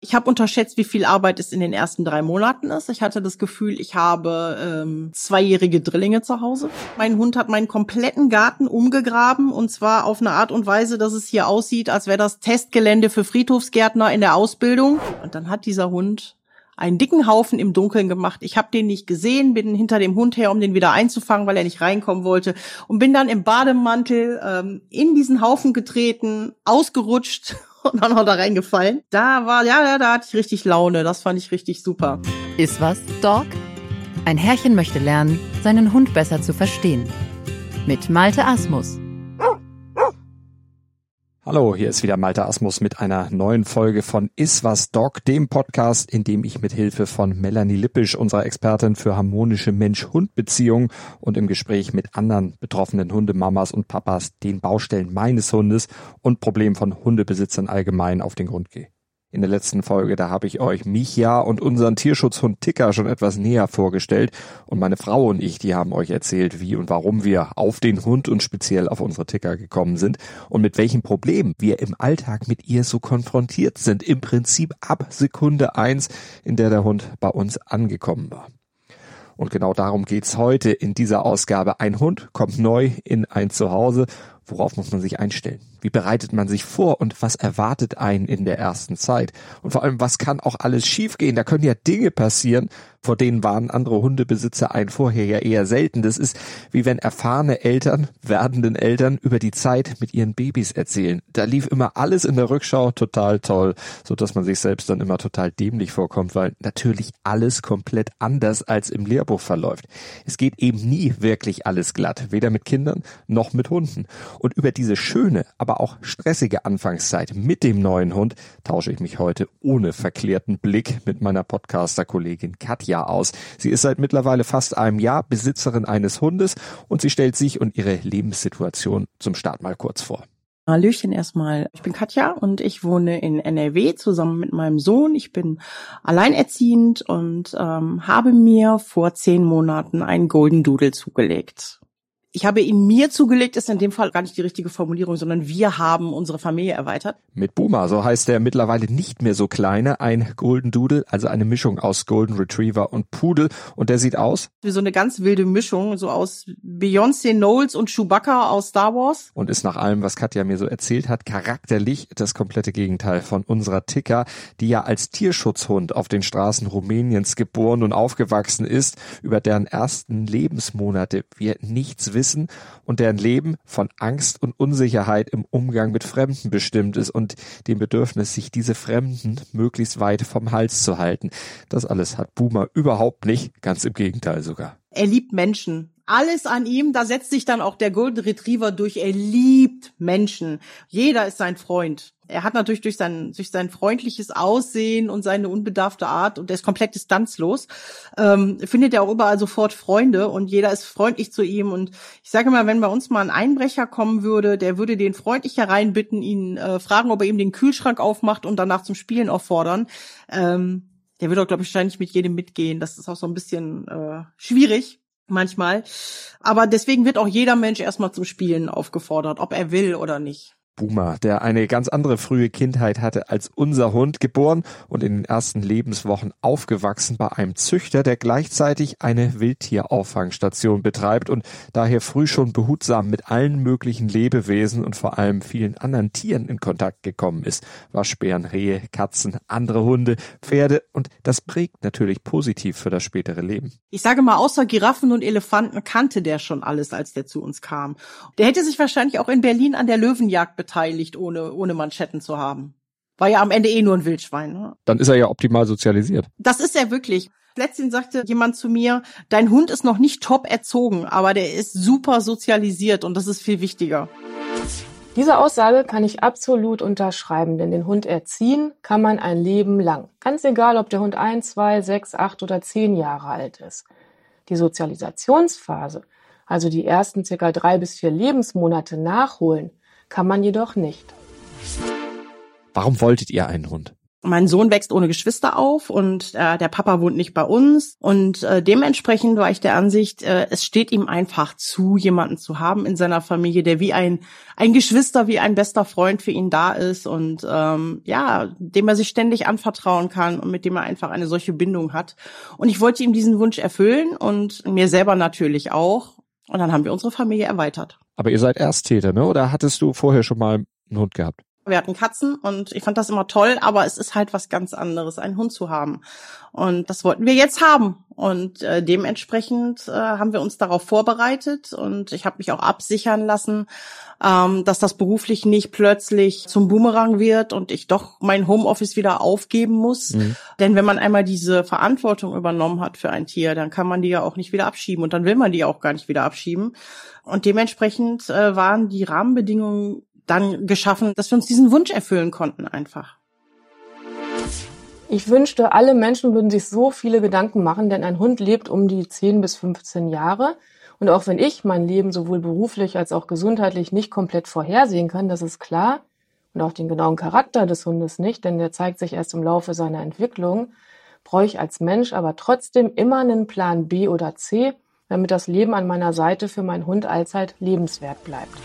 Ich habe unterschätzt, wie viel Arbeit es in den ersten drei Monaten ist. Ich hatte das Gefühl, ich habe ähm, zweijährige Drillinge zu Hause. Mein Hund hat meinen kompletten Garten umgegraben und zwar auf eine Art und Weise, dass es hier aussieht, als wäre das Testgelände für Friedhofsgärtner in der Ausbildung. Und dann hat dieser Hund einen dicken Haufen im Dunkeln gemacht. Ich habe den nicht gesehen, bin hinter dem Hund her, um den wieder einzufangen, weil er nicht reinkommen wollte und bin dann im Bademantel ähm, in diesen Haufen getreten, ausgerutscht und dann noch da reingefallen. Da war, ja, ja, da hatte ich richtig Laune. Das fand ich richtig super. Ist was, Dog? Ein Herrchen möchte lernen, seinen Hund besser zu verstehen. Mit Malte Asmus. Hallo, hier ist wieder Malte Asmus mit einer neuen Folge von Iswas Dog, dem Podcast, in dem ich mit Hilfe von Melanie Lippisch, unserer Expertin für harmonische Mensch-Hund-Beziehungen und im Gespräch mit anderen betroffenen Hundemamas und Papas den Baustellen meines Hundes und Problemen von Hundebesitzern allgemein auf den Grund gehe. In der letzten Folge, da habe ich euch Micha und unseren Tierschutzhund Ticker schon etwas näher vorgestellt und meine Frau und ich, die haben euch erzählt, wie und warum wir auf den Hund und speziell auf unsere Ticker gekommen sind und mit welchen Problemen wir im Alltag mit ihr so konfrontiert sind. Im Prinzip ab Sekunde eins, in der der Hund bei uns angekommen war. Und genau darum geht's heute in dieser Ausgabe. Ein Hund kommt neu in ein Zuhause. Worauf muss man sich einstellen? Wie bereitet man sich vor und was erwartet einen in der ersten Zeit? Und vor allem, was kann auch alles schiefgehen? Da können ja Dinge passieren, vor denen warnen andere Hundebesitzer einen vorher ja eher selten. Das ist wie wenn erfahrene Eltern, werdenden Eltern über die Zeit mit ihren Babys erzählen. Da lief immer alles in der Rückschau total toll, so dass man sich selbst dann immer total dämlich vorkommt, weil natürlich alles komplett anders als im Lehrbuch verläuft. Es geht eben nie wirklich alles glatt, weder mit Kindern noch mit Hunden. Und über diese schöne, aber auch stressige Anfangszeit mit dem neuen Hund tausche ich mich heute ohne verklärten Blick mit meiner Podcaster-Kollegin Katja aus. Sie ist seit mittlerweile fast einem Jahr Besitzerin eines Hundes und sie stellt sich und ihre Lebenssituation zum Start mal kurz vor. Hallöchen erstmal. Ich bin Katja und ich wohne in NRW zusammen mit meinem Sohn. Ich bin alleinerziehend und ähm, habe mir vor zehn Monaten einen Golden Doodle zugelegt ich habe ihn mir zugelegt, ist in dem Fall gar nicht die richtige Formulierung, sondern wir haben unsere Familie erweitert. Mit Boomer, so heißt der mittlerweile nicht mehr so kleine, ein Golden Doodle, also eine Mischung aus Golden Retriever und Pudel. Und der sieht aus? Wie so eine ganz wilde Mischung, so aus Beyoncé Knowles und Chewbacca aus Star Wars. Und ist nach allem, was Katja mir so erzählt hat, charakterlich das komplette Gegenteil von unserer Ticker, die ja als Tierschutzhund auf den Straßen Rumäniens geboren und aufgewachsen ist, über deren ersten Lebensmonate wir nichts wissen wissen und deren Leben von Angst und Unsicherheit im Umgang mit Fremden bestimmt ist und dem Bedürfnis, sich diese Fremden möglichst weit vom Hals zu halten. Das alles hat Boomer überhaupt nicht, ganz im Gegenteil sogar. Er liebt Menschen alles an ihm, da setzt sich dann auch der Golden Retriever durch. Er liebt Menschen. Jeder ist sein Freund. Er hat natürlich durch sein, durch sein freundliches Aussehen und seine unbedarfte Art und er ist komplett distanzlos, ähm, findet er auch überall sofort Freunde und jeder ist freundlich zu ihm. Und ich sage mal, wenn bei uns mal ein Einbrecher kommen würde, der würde den freundlich hereinbitten, ihn äh, fragen, ob er ihm den Kühlschrank aufmacht und danach zum Spielen auffordern. Ähm, der würde auch, glaube ich, wahrscheinlich mit jedem mitgehen. Das ist auch so ein bisschen äh, schwierig manchmal. Aber deswegen wird auch jeder Mensch erstmal zum Spielen aufgefordert, ob er will oder nicht. Boomer, der eine ganz andere frühe Kindheit hatte als unser Hund, geboren und in den ersten Lebenswochen aufgewachsen bei einem Züchter, der gleichzeitig eine Wildtierauffangstation betreibt und daher früh schon behutsam mit allen möglichen Lebewesen und vor allem vielen anderen Tieren in Kontakt gekommen ist. Waschbären, Rehe, Katzen, andere Hunde, Pferde und das prägt natürlich positiv für das spätere Leben. Ich sage mal, außer Giraffen und Elefanten kannte der schon alles, als der zu uns kam. Der hätte sich wahrscheinlich auch in Berlin an der Löwenjagd beteiligt, ohne, ohne Manschetten zu haben. War ja am Ende eh nur ein Wildschwein. Ne? Dann ist er ja optimal sozialisiert. Das ist er wirklich. Letztens sagte jemand zu mir, dein Hund ist noch nicht top erzogen, aber der ist super sozialisiert und das ist viel wichtiger. Diese Aussage kann ich absolut unterschreiben, denn den Hund erziehen kann man ein Leben lang. Ganz egal, ob der Hund ein, zwei, sechs, acht oder zehn Jahre alt ist. Die Sozialisationsphase, also die ersten circa drei bis vier Lebensmonate nachholen, kann man jedoch nicht. Warum wolltet ihr einen Hund? mein Sohn wächst ohne Geschwister auf und äh, der Papa wohnt nicht bei uns und äh, dementsprechend war ich der Ansicht, äh, es steht ihm einfach zu, jemanden zu haben in seiner Familie, der wie ein ein Geschwister, wie ein bester Freund für ihn da ist und ähm, ja, dem er sich ständig anvertrauen kann und mit dem er einfach eine solche Bindung hat. Und ich wollte ihm diesen Wunsch erfüllen und mir selber natürlich auch. Und dann haben wir unsere Familie erweitert. Aber ihr seid Ersttäter, ne? Oder hattest du vorher schon mal einen Hund gehabt? Wir hatten Katzen und ich fand das immer toll, aber es ist halt was ganz anderes, einen Hund zu haben. Und das wollten wir jetzt haben. Und äh, dementsprechend äh, haben wir uns darauf vorbereitet und ich habe mich auch absichern lassen, ähm, dass das beruflich nicht plötzlich zum Boomerang wird und ich doch mein Homeoffice wieder aufgeben muss. Mhm. Denn wenn man einmal diese Verantwortung übernommen hat für ein Tier, dann kann man die ja auch nicht wieder abschieben und dann will man die auch gar nicht wieder abschieben. Und dementsprechend äh, waren die Rahmenbedingungen dann geschaffen, dass wir uns diesen Wunsch erfüllen konnten einfach. Ich wünschte, alle Menschen würden sich so viele Gedanken machen, denn ein Hund lebt um die 10 bis 15 Jahre. Und auch wenn ich mein Leben sowohl beruflich als auch gesundheitlich nicht komplett vorhersehen kann, das ist klar, und auch den genauen Charakter des Hundes nicht, denn der zeigt sich erst im Laufe seiner Entwicklung, brauche ich als Mensch aber trotzdem immer einen Plan B oder C, damit das Leben an meiner Seite für meinen Hund allzeit lebenswert bleibt.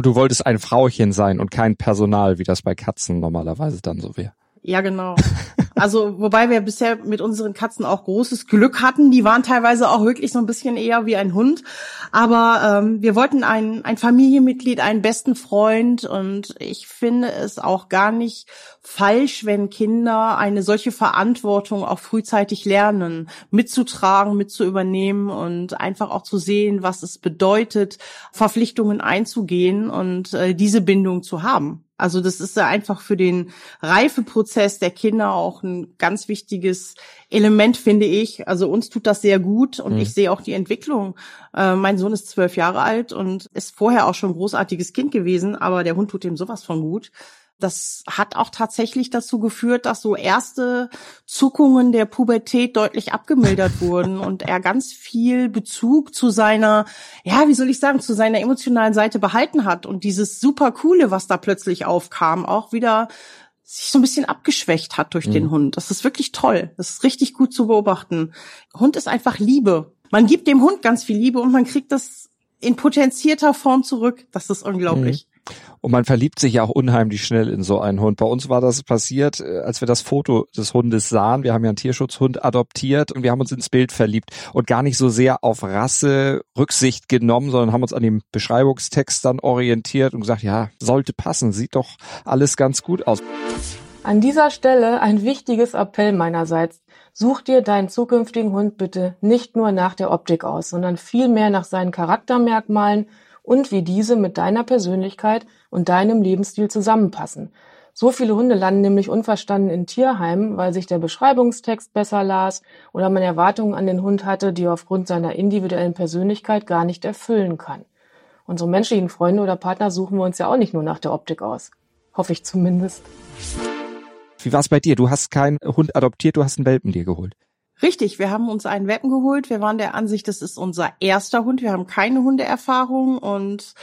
Und du wolltest ein Frauchen sein und kein Personal, wie das bei Katzen normalerweise dann so wäre. Ja, genau. Also, wobei wir bisher mit unseren Katzen auch großes Glück hatten. Die waren teilweise auch wirklich so ein bisschen eher wie ein Hund. Aber ähm, wir wollten ein, ein Familienmitglied, einen besten Freund. Und ich finde es auch gar nicht falsch, wenn Kinder eine solche Verantwortung auch frühzeitig lernen, mitzutragen, mitzuübernehmen und einfach auch zu sehen, was es bedeutet, Verpflichtungen einzugehen und äh, diese Bindung zu haben. Also das ist ja einfach für den Reifeprozess der Kinder auch ein ganz wichtiges Element, finde ich. Also uns tut das sehr gut und mhm. ich sehe auch die Entwicklung. Äh, mein Sohn ist zwölf Jahre alt und ist vorher auch schon ein großartiges Kind gewesen, aber der Hund tut ihm sowas von gut das hat auch tatsächlich dazu geführt, dass so erste Zuckungen der Pubertät deutlich abgemildert wurden und er ganz viel Bezug zu seiner, ja, wie soll ich sagen, zu seiner emotionalen Seite behalten hat und dieses super coole, was da plötzlich aufkam, auch wieder sich so ein bisschen abgeschwächt hat durch mhm. den Hund. Das ist wirklich toll. Das ist richtig gut zu beobachten. Hund ist einfach Liebe. Man gibt dem Hund ganz viel Liebe und man kriegt das in potenzierter Form zurück. Das ist unglaublich. Mhm. Und man verliebt sich ja auch unheimlich schnell in so einen Hund. Bei uns war das passiert, äh, als wir das Foto des Hundes sahen. Wir haben ja einen Tierschutzhund adoptiert und wir haben uns ins Bild verliebt und gar nicht so sehr auf Rasse Rücksicht genommen, sondern haben uns an dem Beschreibungstext dann orientiert und gesagt, ja, sollte passen, sieht doch alles ganz gut aus. An dieser Stelle ein wichtiges Appell meinerseits. Such dir deinen zukünftigen Hund bitte nicht nur nach der Optik aus, sondern vielmehr nach seinen Charaktermerkmalen und wie diese mit deiner Persönlichkeit und deinem Lebensstil zusammenpassen. So viele Hunde landen nämlich unverstanden in Tierheimen, weil sich der Beschreibungstext besser las oder man Erwartungen an den Hund hatte, die er aufgrund seiner individuellen Persönlichkeit gar nicht erfüllen kann. Unsere menschlichen Freunde oder Partner suchen wir uns ja auch nicht nur nach der Optik aus. Hoffe ich zumindest. Wie war es bei dir? Du hast keinen Hund adoptiert, du hast einen Welpen dir geholt. Richtig, wir haben uns einen Welpen geholt. Wir waren der Ansicht, das ist unser erster Hund. Wir haben keine Hundeerfahrung und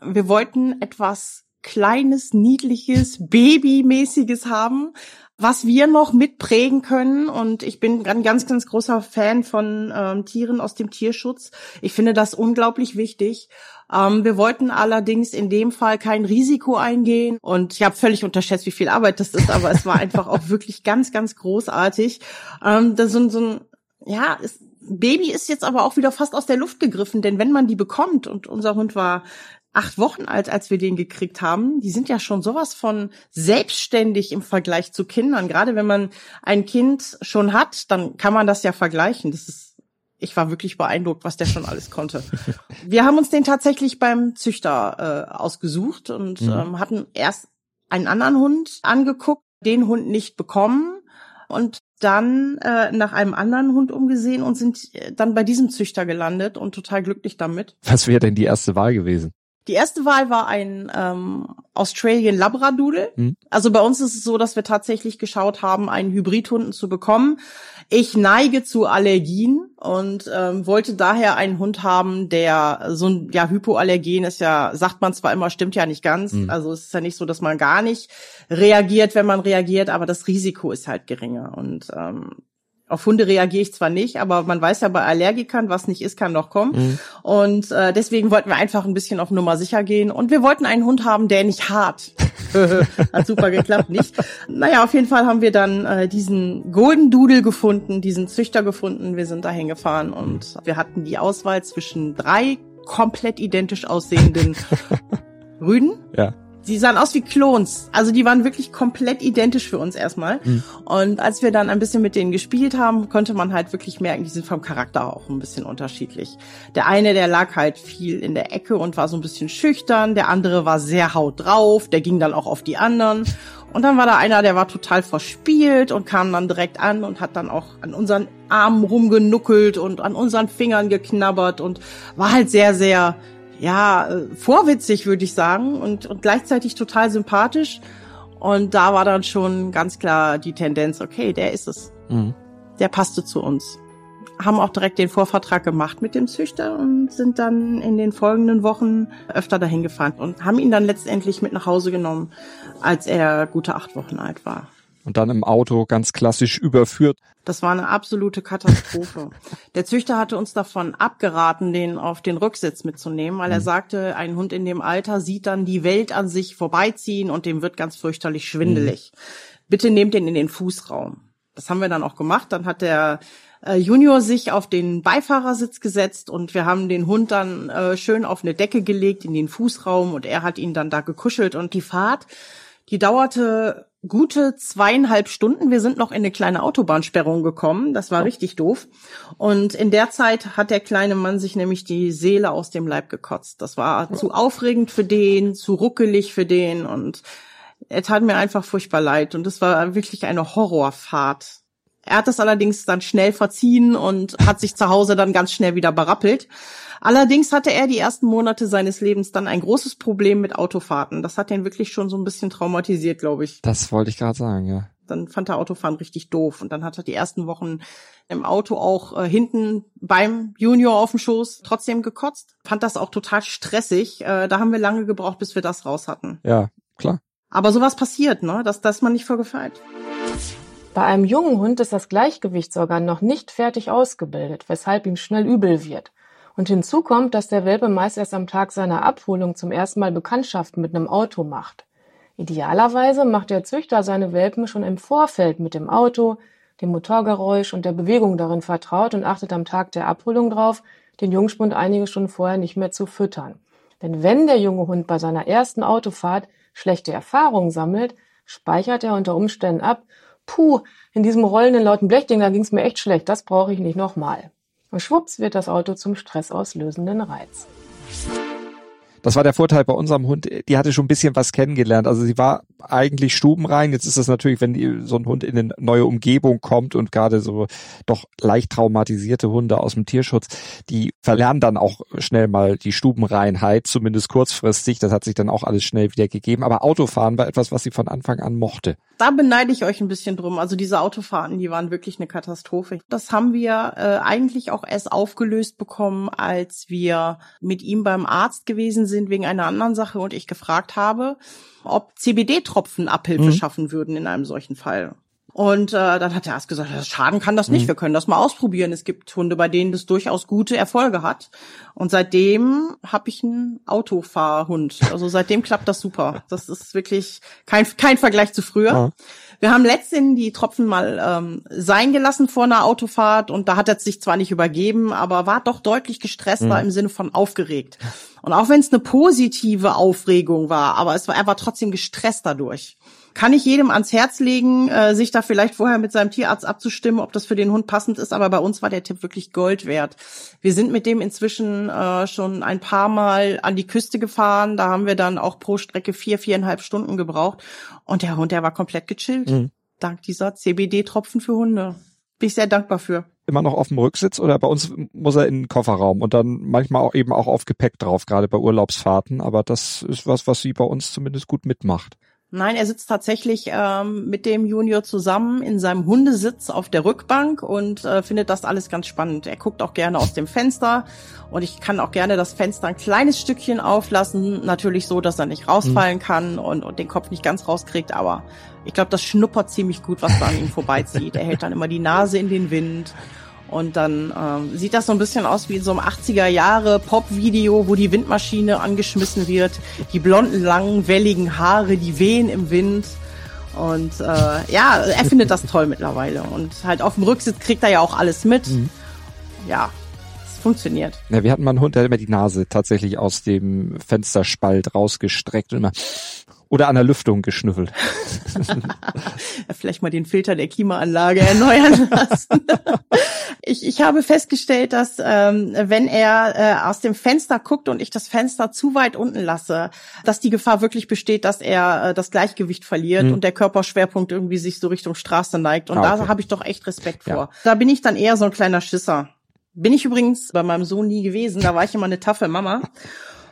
wir wollten etwas kleines, niedliches, babymäßiges haben, was wir noch mitprägen können. Und ich bin ein ganz, ganz großer Fan von ähm, Tieren aus dem Tierschutz. Ich finde das unglaublich wichtig. Ähm, wir wollten allerdings in dem Fall kein Risiko eingehen. Und ich habe völlig unterschätzt, wie viel Arbeit das ist, aber es war einfach auch wirklich ganz, ganz großartig. Ähm, das sind so ein, ja, ist, Baby ist jetzt aber auch wieder fast aus der Luft gegriffen, denn wenn man die bekommt und unser Hund war acht Wochen alt, als wir den gekriegt haben. Die sind ja schon sowas von selbstständig im Vergleich zu Kindern. Gerade wenn man ein Kind schon hat, dann kann man das ja vergleichen. Das ist, ich war wirklich beeindruckt, was der schon alles konnte. Wir haben uns den tatsächlich beim Züchter äh, ausgesucht und mhm. ähm, hatten erst einen anderen Hund angeguckt, den Hund nicht bekommen und dann äh, nach einem anderen Hund umgesehen und sind äh, dann bei diesem Züchter gelandet und total glücklich damit. Was wäre denn die erste Wahl gewesen? Die erste Wahl war ein ähm, Australian Labradoodle. Mhm. Also bei uns ist es so, dass wir tatsächlich geschaut haben, einen Hybridhunden zu bekommen. Ich neige zu Allergien und ähm, wollte daher einen Hund haben, der so ein ja Hypoallergen ist ja, sagt man zwar immer, stimmt ja nicht ganz. Mhm. Also es ist ja nicht so, dass man gar nicht reagiert, wenn man reagiert, aber das Risiko ist halt geringer. Und ähm, auf Hunde reagiere ich zwar nicht, aber man weiß ja bei Allergikern, was nicht ist, kann noch kommen. Mhm. Und äh, deswegen wollten wir einfach ein bisschen auf Nummer sicher gehen. Und wir wollten einen Hund haben, der nicht hart. Hat super geklappt, nicht? Naja, auf jeden Fall haben wir dann äh, diesen Golden Doodle gefunden, diesen Züchter gefunden. Wir sind dahin gefahren und wir hatten die Auswahl zwischen drei komplett identisch aussehenden Rüden. Ja die sahen aus wie Klons. Also die waren wirklich komplett identisch für uns erstmal. Mhm. Und als wir dann ein bisschen mit denen gespielt haben, konnte man halt wirklich merken, die sind vom Charakter auch ein bisschen unterschiedlich. Der eine, der lag halt viel in der Ecke und war so ein bisschen schüchtern. Der andere war sehr haut drauf. Der ging dann auch auf die anderen. Und dann war da einer, der war total verspielt und kam dann direkt an und hat dann auch an unseren Armen rumgenuckelt und an unseren Fingern geknabbert und war halt sehr, sehr ja, äh, vorwitzig, würde ich sagen, und, und gleichzeitig total sympathisch. Und da war dann schon ganz klar die Tendenz, okay, der ist es. Mhm. Der passte zu uns. Haben auch direkt den Vorvertrag gemacht mit dem Züchter und sind dann in den folgenden Wochen öfter dahin gefahren und haben ihn dann letztendlich mit nach Hause genommen, als er gute acht Wochen alt war und dann im Auto ganz klassisch überführt. Das war eine absolute Katastrophe. Der Züchter hatte uns davon abgeraten, den auf den Rücksitz mitzunehmen, weil er mhm. sagte, ein Hund in dem Alter sieht dann die Welt an sich vorbeiziehen und dem wird ganz fürchterlich schwindelig. Mhm. Bitte nehmt den in den Fußraum. Das haben wir dann auch gemacht. Dann hat der äh, Junior sich auf den Beifahrersitz gesetzt und wir haben den Hund dann äh, schön auf eine Decke gelegt in den Fußraum und er hat ihn dann da gekuschelt und die Fahrt, die dauerte gute zweieinhalb Stunden. Wir sind noch in eine kleine Autobahnsperrung gekommen. Das war richtig doof. Und in der Zeit hat der kleine Mann sich nämlich die Seele aus dem Leib gekotzt. Das war zu aufregend für den, zu ruckelig für den und er tat mir einfach furchtbar leid. Und es war wirklich eine Horrorfahrt. Er hat das allerdings dann schnell verziehen und hat sich zu Hause dann ganz schnell wieder berappelt. Allerdings hatte er die ersten Monate seines Lebens dann ein großes Problem mit Autofahrten. Das hat ihn wirklich schon so ein bisschen traumatisiert, glaube ich. Das wollte ich gerade sagen, ja. Dann fand er Autofahren richtig doof und dann hat er die ersten Wochen im Auto auch äh, hinten beim Junior auf dem Schoß trotzdem gekotzt. Fand das auch total stressig. Äh, da haben wir lange gebraucht, bis wir das raus hatten. Ja, klar. Aber sowas passiert, ne? Das, das man nicht vorgefeilt. Bei einem jungen Hund ist das Gleichgewichtsorgan noch nicht fertig ausgebildet, weshalb ihm schnell übel wird. Und hinzu kommt, dass der Welpe meist erst am Tag seiner Abholung zum ersten Mal Bekanntschaft mit einem Auto macht. Idealerweise macht der Züchter seine Welpen schon im Vorfeld mit dem Auto, dem Motorgeräusch und der Bewegung darin vertraut und achtet am Tag der Abholung drauf, den Jungspund einige Stunden vorher nicht mehr zu füttern. Denn wenn der junge Hund bei seiner ersten Autofahrt schlechte Erfahrungen sammelt, speichert er unter Umständen ab, puh, in diesem rollenden lauten Blechding, da ging's mir echt schlecht, das brauche ich nicht nochmal. Und schwupps wird das Auto zum stressauslösenden Reiz. Das war der Vorteil bei unserem Hund. Die hatte schon ein bisschen was kennengelernt. Also sie war eigentlich stubenrein. Jetzt ist das natürlich, wenn die, so ein Hund in eine neue Umgebung kommt und gerade so doch leicht traumatisierte Hunde aus dem Tierschutz, die verlernen dann auch schnell mal die Stubenreinheit, zumindest kurzfristig. Das hat sich dann auch alles schnell wieder gegeben. Aber Autofahren war etwas, was sie von Anfang an mochte. Da beneide ich euch ein bisschen drum. Also diese Autofahrten, die waren wirklich eine Katastrophe. Das haben wir äh, eigentlich auch erst aufgelöst bekommen, als wir mit ihm beim Arzt gewesen sind wegen einer anderen Sache und ich gefragt habe, ob CBD-Tropfen Abhilfe mhm. schaffen würden in einem solchen Fall. Und äh, dann hat der Arzt gesagt, schaden kann das nicht, mhm. wir können das mal ausprobieren. Es gibt Hunde, bei denen das durchaus gute Erfolge hat. Und seitdem habe ich einen Autofahrhund. Also seitdem klappt das super. Das ist wirklich kein, kein Vergleich zu früher. Ja. Wir haben letztendlich die Tropfen mal ähm, sein gelassen vor einer Autofahrt und da hat er sich zwar nicht übergeben, aber war doch deutlich gestresst, mhm. war im Sinne von aufgeregt. Und auch wenn es eine positive Aufregung war, aber es war, er war trotzdem gestresst dadurch kann ich jedem ans Herz legen, äh, sich da vielleicht vorher mit seinem Tierarzt abzustimmen, ob das für den Hund passend ist. Aber bei uns war der Tipp wirklich Gold wert. Wir sind mit dem inzwischen äh, schon ein paar Mal an die Küste gefahren. Da haben wir dann auch pro Strecke vier, viereinhalb Stunden gebraucht. Und der Hund, der war komplett gechillt. Mhm. Dank dieser CBD-Tropfen für Hunde. Bin ich sehr dankbar für. immer noch auf dem Rücksitz oder bei uns muss er in den Kofferraum und dann manchmal auch eben auch auf Gepäck drauf, gerade bei Urlaubsfahrten. Aber das ist was, was sie bei uns zumindest gut mitmacht. Nein, er sitzt tatsächlich ähm, mit dem Junior zusammen in seinem Hundesitz auf der Rückbank und äh, findet das alles ganz spannend. Er guckt auch gerne aus dem Fenster und ich kann auch gerne das Fenster ein kleines Stückchen auflassen, natürlich so, dass er nicht rausfallen mhm. kann und, und den Kopf nicht ganz rauskriegt, aber ich glaube, das schnuppert ziemlich gut, was da an ihm vorbeizieht. Er hält dann immer die Nase in den Wind und dann ähm, sieht das so ein bisschen aus wie in so einem 80er Jahre Pop-Video, wo die Windmaschine angeschmissen wird, die blonden, langen, welligen Haare, die wehen im Wind. Und äh, ja, er findet das toll mittlerweile. Und halt auf dem Rücksitz kriegt er ja auch alles mit. Mhm. Ja, es funktioniert. Ja, wir hatten mal einen Hund, der hat immer die Nase tatsächlich aus dem Fensterspalt rausgestreckt und immer oder an der Lüftung geschnüffelt. Vielleicht mal den Filter der Klimaanlage erneuern lassen. ich, ich habe festgestellt, dass ähm, wenn er äh, aus dem Fenster guckt und ich das Fenster zu weit unten lasse, dass die Gefahr wirklich besteht, dass er äh, das Gleichgewicht verliert hm. und der Körperschwerpunkt irgendwie sich so Richtung Straße neigt. Und ah, okay. da habe ich doch echt Respekt ja. vor. Da bin ich dann eher so ein kleiner Schisser. Bin ich übrigens bei meinem Sohn nie gewesen. Da war ich immer eine taffe Mama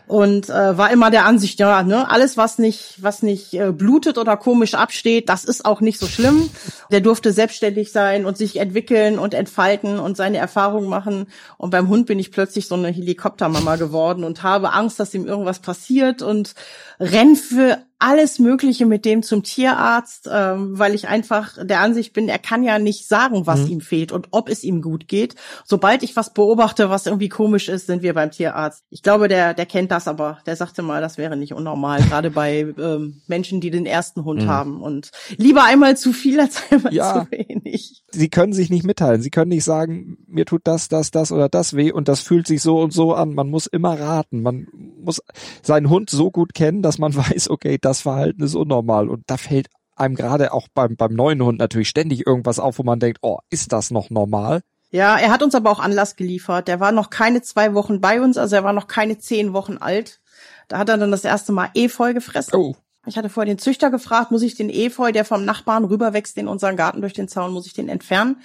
und äh, war immer der Ansicht, ja, ne, alles was nicht, was nicht äh, blutet oder komisch absteht, das ist auch nicht so schlimm. Der durfte selbstständig sein und sich entwickeln und entfalten und seine Erfahrungen machen. Und beim Hund bin ich plötzlich so eine Helikoptermama geworden und habe Angst, dass ihm irgendwas passiert und renn für alles Mögliche mit dem zum Tierarzt, ähm, weil ich einfach der Ansicht bin, er kann ja nicht sagen, was mhm. ihm fehlt und ob es ihm gut geht. Sobald ich was beobachte, was irgendwie komisch ist, sind wir beim Tierarzt. Ich glaube, der, der kennt das aber. Der sagte mal, das wäre nicht unnormal, gerade bei ähm, Menschen, die den ersten Hund mhm. haben. Und lieber einmal zu viel als einmal ja. zu wenig. Sie können sich nicht mitteilen. Sie können nicht sagen, mir tut das, das, das oder das weh und das fühlt sich so und so an. Man muss immer raten. Man muss seinen Hund so gut kennen, dass man weiß, okay, das Verhalten ist unnormal. Und da fällt einem gerade auch beim, beim neuen Hund natürlich ständig irgendwas auf, wo man denkt, oh, ist das noch normal? Ja, er hat uns aber auch Anlass geliefert. Der war noch keine zwei Wochen bei uns, also er war noch keine zehn Wochen alt. Da hat er dann das erste Mal Efeu gefressen. Oh. Ich hatte vorher den Züchter gefragt, muss ich den Efeu, der vom Nachbarn rüberwächst in unseren Garten durch den Zaun, muss ich den entfernen?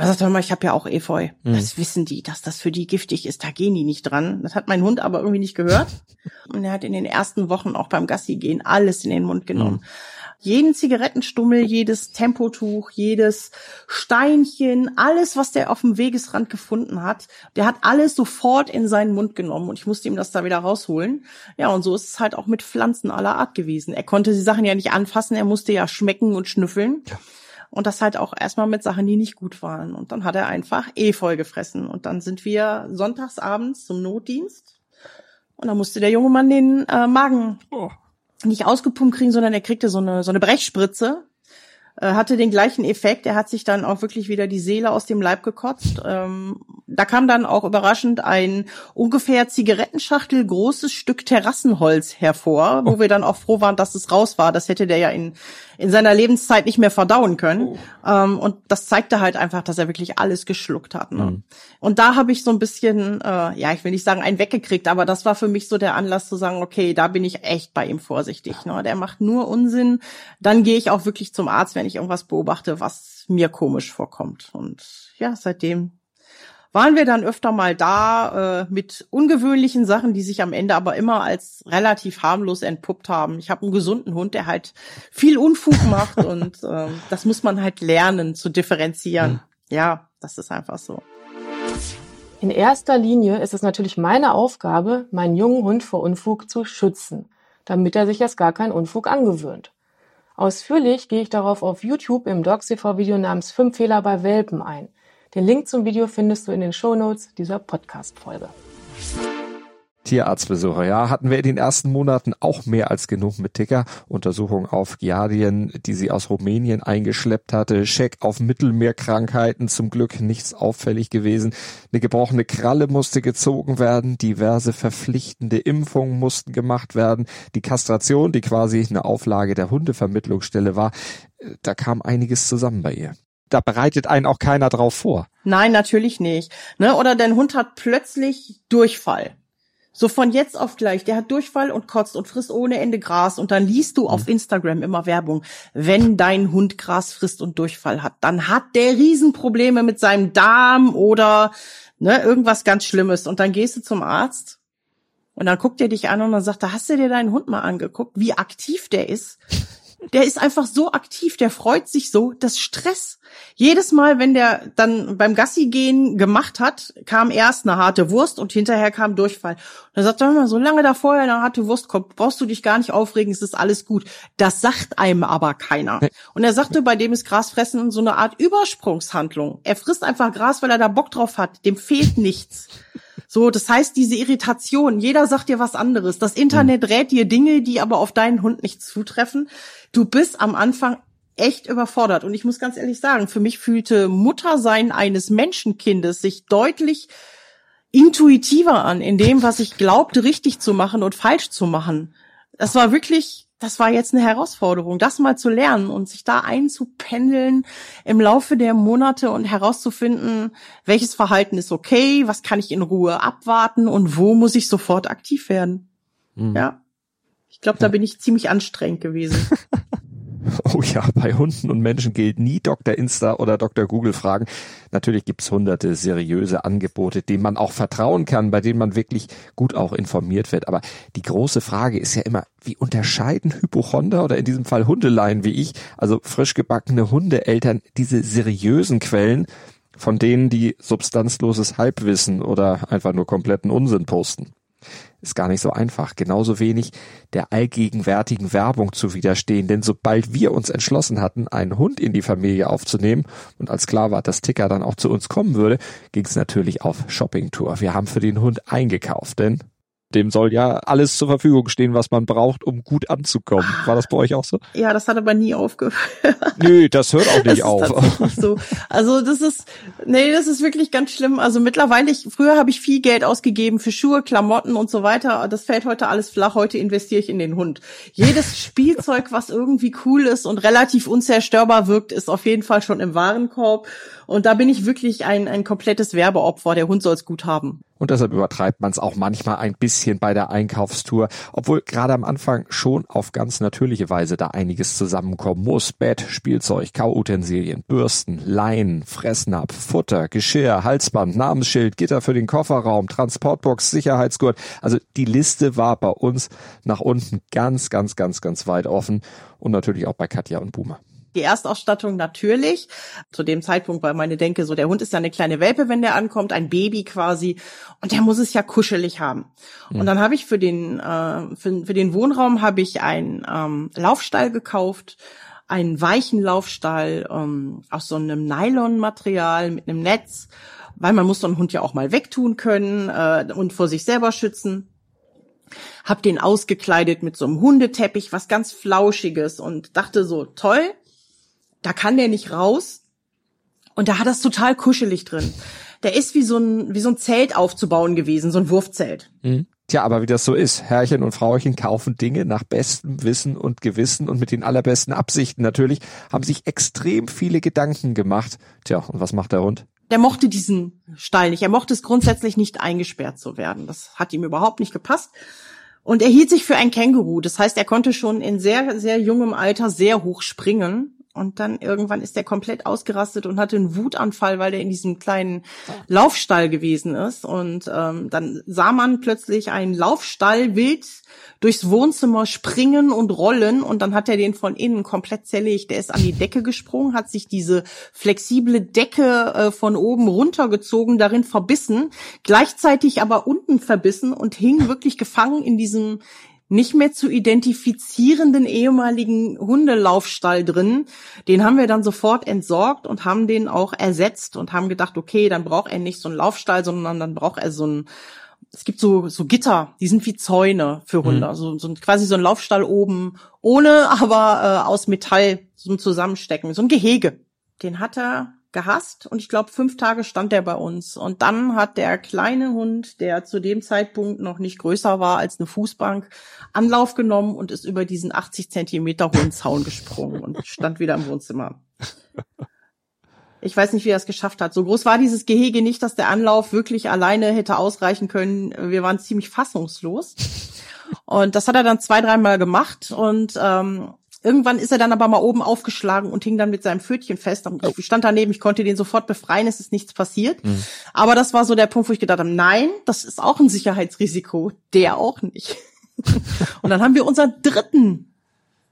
Und er sagte mal, ich habe ja auch Efeu. Mhm. Das wissen die, dass das für die giftig ist. Da gehen die nicht dran. Das hat mein Hund aber irgendwie nicht gehört. Und er hat in den ersten Wochen auch beim Gassi gehen alles in den Mund genommen. Mhm. Jeden Zigarettenstummel, jedes Tempotuch, jedes Steinchen, alles, was der auf dem Wegesrand gefunden hat, der hat alles sofort in seinen Mund genommen und ich musste ihm das da wieder rausholen. Ja, und so ist es halt auch mit Pflanzen aller Art gewesen. Er konnte die Sachen ja nicht anfassen, er musste ja schmecken und schnüffeln. Ja. Und das halt auch erstmal mit Sachen, die nicht gut waren. Und dann hat er einfach Efeu gefressen. Und dann sind wir sonntagsabends zum Notdienst. Und dann musste der junge Mann den äh, Magen oh. nicht ausgepumpt kriegen, sondern er kriegte so eine, so eine Brechspritze äh, hatte den gleichen Effekt. Er hat sich dann auch wirklich wieder die Seele aus dem Leib gekotzt. Ähm, da kam dann auch überraschend ein ungefähr Zigarettenschachtel großes Stück Terrassenholz hervor, wo oh. wir dann auch froh waren, dass es raus war. Das hätte der ja in, in seiner Lebenszeit nicht mehr verdauen können. Oh. Ähm, und das zeigte halt einfach, dass er wirklich alles geschluckt hat. Ne? Mhm. Und da habe ich so ein bisschen, äh, ja, ich will nicht sagen, einen weggekriegt, aber das war für mich so der Anlass zu sagen, okay, da bin ich echt bei ihm vorsichtig. Ne? Der macht nur Unsinn. Dann gehe ich auch wirklich zum Arzt, wenn ich irgendwas beobachte, was mir komisch vorkommt. Und ja, seitdem waren wir dann öfter mal da äh, mit ungewöhnlichen Sachen, die sich am Ende aber immer als relativ harmlos entpuppt haben. Ich habe einen gesunden Hund, der halt viel Unfug macht und äh, das muss man halt lernen zu differenzieren. Mhm. Ja, das ist einfach so. In erster Linie ist es natürlich meine Aufgabe, meinen jungen Hund vor Unfug zu schützen, damit er sich erst gar keinen Unfug angewöhnt. Ausführlich gehe ich darauf auf YouTube im DogCV-Video namens 5 Fehler bei Welpen ein. Den Link zum Video findest du in den Shownotes dieser Podcast-Folge. Tierarztbesuche, ja, hatten wir in den ersten Monaten auch mehr als genug mit Ticker. Untersuchung auf Giardien, die sie aus Rumänien eingeschleppt hatte, Scheck auf Mittelmeerkrankheiten, zum Glück nichts auffällig gewesen. Eine gebrochene Kralle musste gezogen werden, diverse verpflichtende Impfungen mussten gemacht werden, die Kastration, die quasi eine Auflage der Hundevermittlungsstelle war, da kam einiges zusammen bei ihr da bereitet einen auch keiner drauf vor. Nein, natürlich nicht. Ne? Oder dein Hund hat plötzlich Durchfall So von jetzt auf gleich. Der hat Durchfall und kotzt und frisst ohne Ende Gras. Und dann liest du auf mhm. Instagram immer Werbung. Wenn dein Hund Gras frisst und Durchfall hat, dann hat der Riesenprobleme mit seinem Darm oder ne, irgendwas ganz Schlimmes. Und dann gehst du zum Arzt und dann guckt er dich an und dann sagt er, hast du dir deinen Hund mal angeguckt, wie aktiv der ist? Der ist einfach so aktiv, der freut sich so, das Stress. Jedes Mal, wenn der dann beim Gassi gehen gemacht hat, kam erst eine harte Wurst und hinterher kam Durchfall. Und er sagt immer, solange da vorher eine harte Wurst kommt, brauchst du dich gar nicht aufregen, es ist alles gut. Das sagt einem aber keiner. Und er sagte, bei dem ist Grasfressen so eine Art Übersprungshandlung. Er frisst einfach Gras, weil er da Bock drauf hat. Dem fehlt nichts. So, das heißt, diese Irritation, jeder sagt dir was anderes. Das Internet rät dir Dinge, die aber auf deinen Hund nicht zutreffen. Du bist am Anfang echt überfordert. Und ich muss ganz ehrlich sagen, für mich fühlte Muttersein eines Menschenkindes sich deutlich intuitiver an in dem, was ich glaubte, richtig zu machen und falsch zu machen. Das war wirklich das war jetzt eine Herausforderung, das mal zu lernen und sich da einzupendeln im Laufe der Monate und herauszufinden, welches Verhalten ist okay, was kann ich in Ruhe abwarten und wo muss ich sofort aktiv werden. Mhm. Ja. Ich glaube, da bin ich ziemlich anstrengend gewesen. Oh ja, bei Hunden und Menschen gilt nie Dr. Insta oder Dr. Google fragen. Natürlich gibt's hunderte seriöse Angebote, denen man auch vertrauen kann, bei denen man wirklich gut auch informiert wird. Aber die große Frage ist ja immer, wie unterscheiden Hypochonder oder in diesem Fall Hundeleien wie ich, also frisch gebackene Hundeeltern, diese seriösen Quellen von denen, die substanzloses Halbwissen oder einfach nur kompletten Unsinn posten? Ist gar nicht so einfach. Genauso wenig der allgegenwärtigen Werbung zu widerstehen. Denn sobald wir uns entschlossen hatten, einen Hund in die Familie aufzunehmen und als klar war, dass Ticker dann auch zu uns kommen würde, ging es natürlich auf Shoppingtour. Wir haben für den Hund eingekauft, denn dem soll ja alles zur Verfügung stehen, was man braucht, um gut anzukommen. War das bei euch auch so? Ja, das hat aber nie aufgehört. Nö, das hört auch nicht auf. so. Also das ist, nee, das ist wirklich ganz schlimm. Also mittlerweile, ich, früher habe ich viel Geld ausgegeben für Schuhe, Klamotten und so weiter. Das fällt heute alles flach. Heute investiere ich in den Hund. Jedes Spielzeug, was irgendwie cool ist und relativ unzerstörbar wirkt, ist auf jeden Fall schon im Warenkorb. Und da bin ich wirklich ein, ein komplettes Werbeopfer. Der Hund soll es gut haben. Und deshalb übertreibt man es auch manchmal ein bisschen bei der Einkaufstour, obwohl gerade am Anfang schon auf ganz natürliche Weise da einiges zusammenkommen muss. Bett, Spielzeug, Kauutensilien, Bürsten, Leinen, Fressnapf, Futter, Geschirr, Halsband, Namensschild, Gitter für den Kofferraum, Transportbox, Sicherheitsgurt. Also die Liste war bei uns nach unten ganz, ganz, ganz, ganz weit offen und natürlich auch bei Katja und Boomer. Die Erstausstattung natürlich. Zu dem Zeitpunkt war meine Denke so, der Hund ist ja eine kleine Welpe, wenn der ankommt, ein Baby quasi. Und der muss es ja kuschelig haben. Mhm. Und dann habe ich für den, äh, für, für den Wohnraum habe ich einen ähm, Laufstall gekauft einen weichen Laufstall ähm, aus so einem Nylonmaterial mit einem Netz, weil man muss so einen Hund ja auch mal wegtun können äh, und vor sich selber schützen. Hab den ausgekleidet mit so einem Hundeteppich, was ganz Flauschiges und dachte so, toll, da kann der nicht raus. Und da hat das total kuschelig drin. Der ist wie so ein, wie so ein Zelt aufzubauen gewesen, so ein Wurfzelt. Mhm. Tja, aber wie das so ist, Herrchen und Frauchen kaufen Dinge nach bestem Wissen und Gewissen und mit den allerbesten Absichten natürlich, haben sich extrem viele Gedanken gemacht. Tja, und was macht der Hund? Der mochte diesen Stall nicht. Er mochte es grundsätzlich nicht eingesperrt zu werden. Das hat ihm überhaupt nicht gepasst. Und er hielt sich für ein Känguru. Das heißt, er konnte schon in sehr, sehr jungem Alter sehr hoch springen. Und dann irgendwann ist er komplett ausgerastet und hatte einen Wutanfall, weil er in diesem kleinen Laufstall gewesen ist. Und ähm, dann sah man plötzlich einen Laufstall wild durchs Wohnzimmer springen und rollen. Und dann hat er den von innen komplett zerlegt. Der ist an die Decke gesprungen, hat sich diese flexible Decke äh, von oben runtergezogen, darin verbissen, gleichzeitig aber unten verbissen und hing wirklich gefangen in diesem nicht mehr zu identifizierenden ehemaligen Hundelaufstall drin. Den haben wir dann sofort entsorgt und haben den auch ersetzt und haben gedacht, okay, dann braucht er nicht so einen Laufstall, sondern dann braucht er so ein es gibt so, so Gitter, die sind wie Zäune für Hunde. Mhm. Also so, quasi so ein Laufstall oben, ohne aber äh, aus Metall, so ein Zusammenstecken, so ein Gehege. Den hat er gehasst und ich glaube, fünf Tage stand er bei uns. Und dann hat der kleine Hund, der zu dem Zeitpunkt noch nicht größer war als eine Fußbank, Anlauf genommen und ist über diesen 80 Zentimeter hohen Zaun gesprungen und stand wieder im Wohnzimmer. Ich weiß nicht, wie er es geschafft hat. So groß war dieses Gehege nicht, dass der Anlauf wirklich alleine hätte ausreichen können. Wir waren ziemlich fassungslos. Und das hat er dann zwei, dreimal gemacht. Und ähm, irgendwann ist er dann aber mal oben aufgeschlagen und hing dann mit seinem Pfötchen fest. Ich stand daneben, ich konnte den sofort befreien, es ist nichts passiert. Mhm. Aber das war so der Punkt, wo ich gedacht habe, nein, das ist auch ein Sicherheitsrisiko. Der auch nicht. und dann haben wir unseren dritten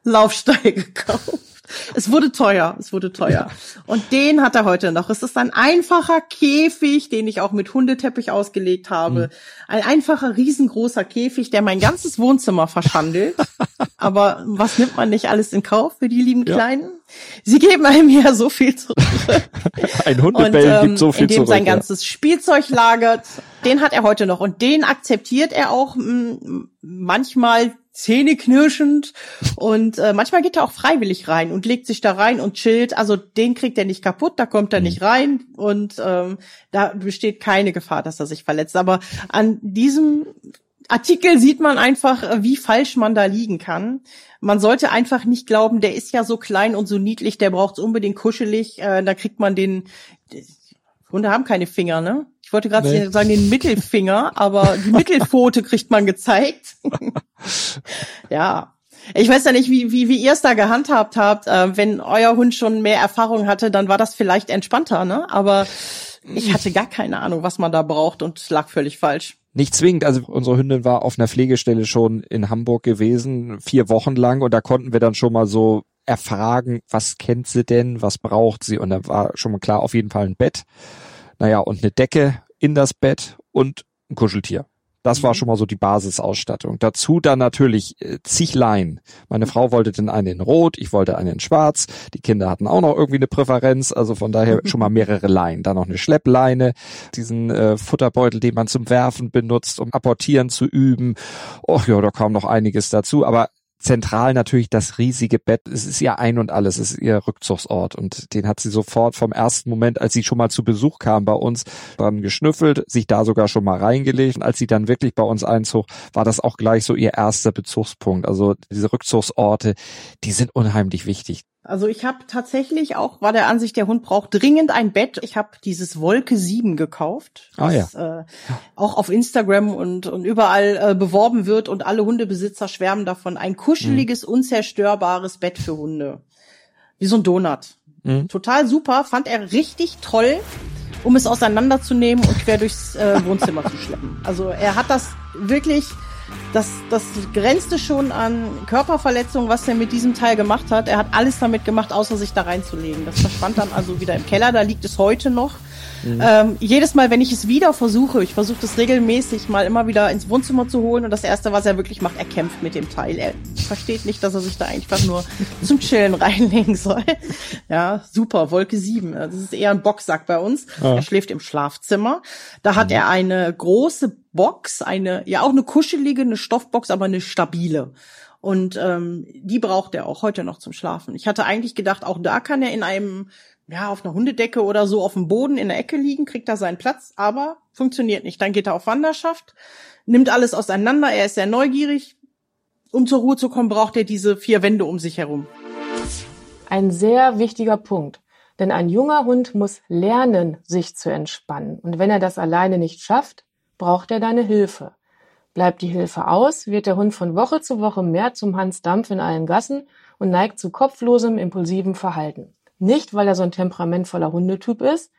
Laufstall gekauft. Es wurde teuer, es wurde teuer. Und den hat er heute noch. Es ist ein einfacher Käfig, den ich auch mit Hundeteppich ausgelegt habe. Mhm. Ein einfacher, riesengroßer Käfig, der mein ganzes Wohnzimmer verschandelt. Aber was nimmt man nicht alles in Kauf für die lieben Kleinen? Sie geben einem ja so viel zurück. Ein Hundebell ähm, gibt so viel in dem zurück. sein ganzes Spielzeug lagert. Den hat er heute noch. Und den akzeptiert er auch manchmal zähneknirschend und äh, manchmal geht er auch freiwillig rein und legt sich da rein und chillt. Also den kriegt er nicht kaputt, da kommt er mhm. nicht rein und ähm, da besteht keine Gefahr, dass er sich verletzt. Aber an diesem Artikel sieht man einfach, äh, wie falsch man da liegen kann. Man sollte einfach nicht glauben, der ist ja so klein und so niedlich, der braucht's unbedingt kuschelig. Äh, da kriegt man den. Hunde haben keine Finger, ne? Ich wollte gerade nee. sagen den Mittelfinger, aber die Mittelpfote kriegt man gezeigt. ja. Ich weiß ja nicht, wie, wie, wie ihr es da gehandhabt habt. Äh, wenn euer Hund schon mehr Erfahrung hatte, dann war das vielleicht entspannter, ne? Aber ich hatte gar keine Ahnung, was man da braucht und lag völlig falsch. Nicht zwingend, also unsere Hündin war auf einer Pflegestelle schon in Hamburg gewesen, vier Wochen lang, und da konnten wir dann schon mal so erfragen, was kennt sie denn, was braucht sie, und da war schon mal klar, auf jeden Fall ein Bett naja, und eine Decke in das Bett und ein Kuscheltier. Das war mhm. schon mal so die Basisausstattung. Dazu dann natürlich äh, Zichlein. Meine Frau wollte den einen in Rot, ich wollte einen in Schwarz. Die Kinder hatten auch noch irgendwie eine Präferenz, also von daher schon mal mehrere Leinen. Dann noch eine Schleppleine, diesen äh, Futterbeutel, den man zum Werfen benutzt, um apportieren zu üben. Och ja, da kam noch einiges dazu. Aber zentral natürlich das riesige Bett. Es ist ihr Ein und Alles, es ist ihr Rückzugsort. Und den hat sie sofort vom ersten Moment, als sie schon mal zu Besuch kam bei uns, dran geschnüffelt, sich da sogar schon mal reingelegt. Und als sie dann wirklich bei uns einzog, war das auch gleich so ihr erster Bezugspunkt. Also diese Rückzugsorte, die sind unheimlich wichtig. Also ich habe tatsächlich auch, war der Ansicht, der Hund braucht dringend ein Bett. Ich habe dieses Wolke 7 gekauft, ah, das ja. äh, auch auf Instagram und, und überall äh, beworben wird und alle Hundebesitzer schwärmen davon. Ein kuscheliges, mhm. unzerstörbares Bett für Hunde. Wie so ein Donut. Mhm. Total super, fand er richtig toll, um es auseinanderzunehmen und quer durchs äh, Wohnzimmer zu schleppen. Also er hat das wirklich das, das grenzte schon an Körperverletzung, was er mit diesem Teil gemacht hat. Er hat alles damit gemacht, außer sich da reinzulegen. Das verschwand dann also wieder im Keller. Da liegt es heute noch. Mhm. Ähm, jedes Mal, wenn ich es wieder versuche, ich versuche das regelmäßig mal immer wieder ins Wohnzimmer zu holen und das erste, was er wirklich macht, er kämpft mit dem Teil. Er versteht nicht, dass er sich da einfach nur zum Chillen reinlegen soll. Ja, super, Wolke 7. Das ist eher ein Boxsack bei uns. Ja. Er schläft im Schlafzimmer. Da hat mhm. er eine große Box, eine, ja auch eine kuschelige, eine Stoffbox, aber eine stabile. Und ähm, die braucht er auch heute noch zum Schlafen. Ich hatte eigentlich gedacht, auch da kann er in einem ja, auf einer Hundedecke oder so auf dem Boden in der Ecke liegen, kriegt er seinen Platz, aber funktioniert nicht. Dann geht er auf Wanderschaft, nimmt alles auseinander, er ist sehr neugierig. Um zur Ruhe zu kommen, braucht er diese vier Wände um sich herum. Ein sehr wichtiger Punkt. Denn ein junger Hund muss lernen, sich zu entspannen. Und wenn er das alleine nicht schafft, braucht er deine Hilfe. Bleibt die Hilfe aus, wird der Hund von Woche zu Woche mehr zum Hans Dampf in allen Gassen und neigt zu kopflosem, impulsivem Verhalten. Nicht, weil er so ein temperamentvoller Hundetyp ist,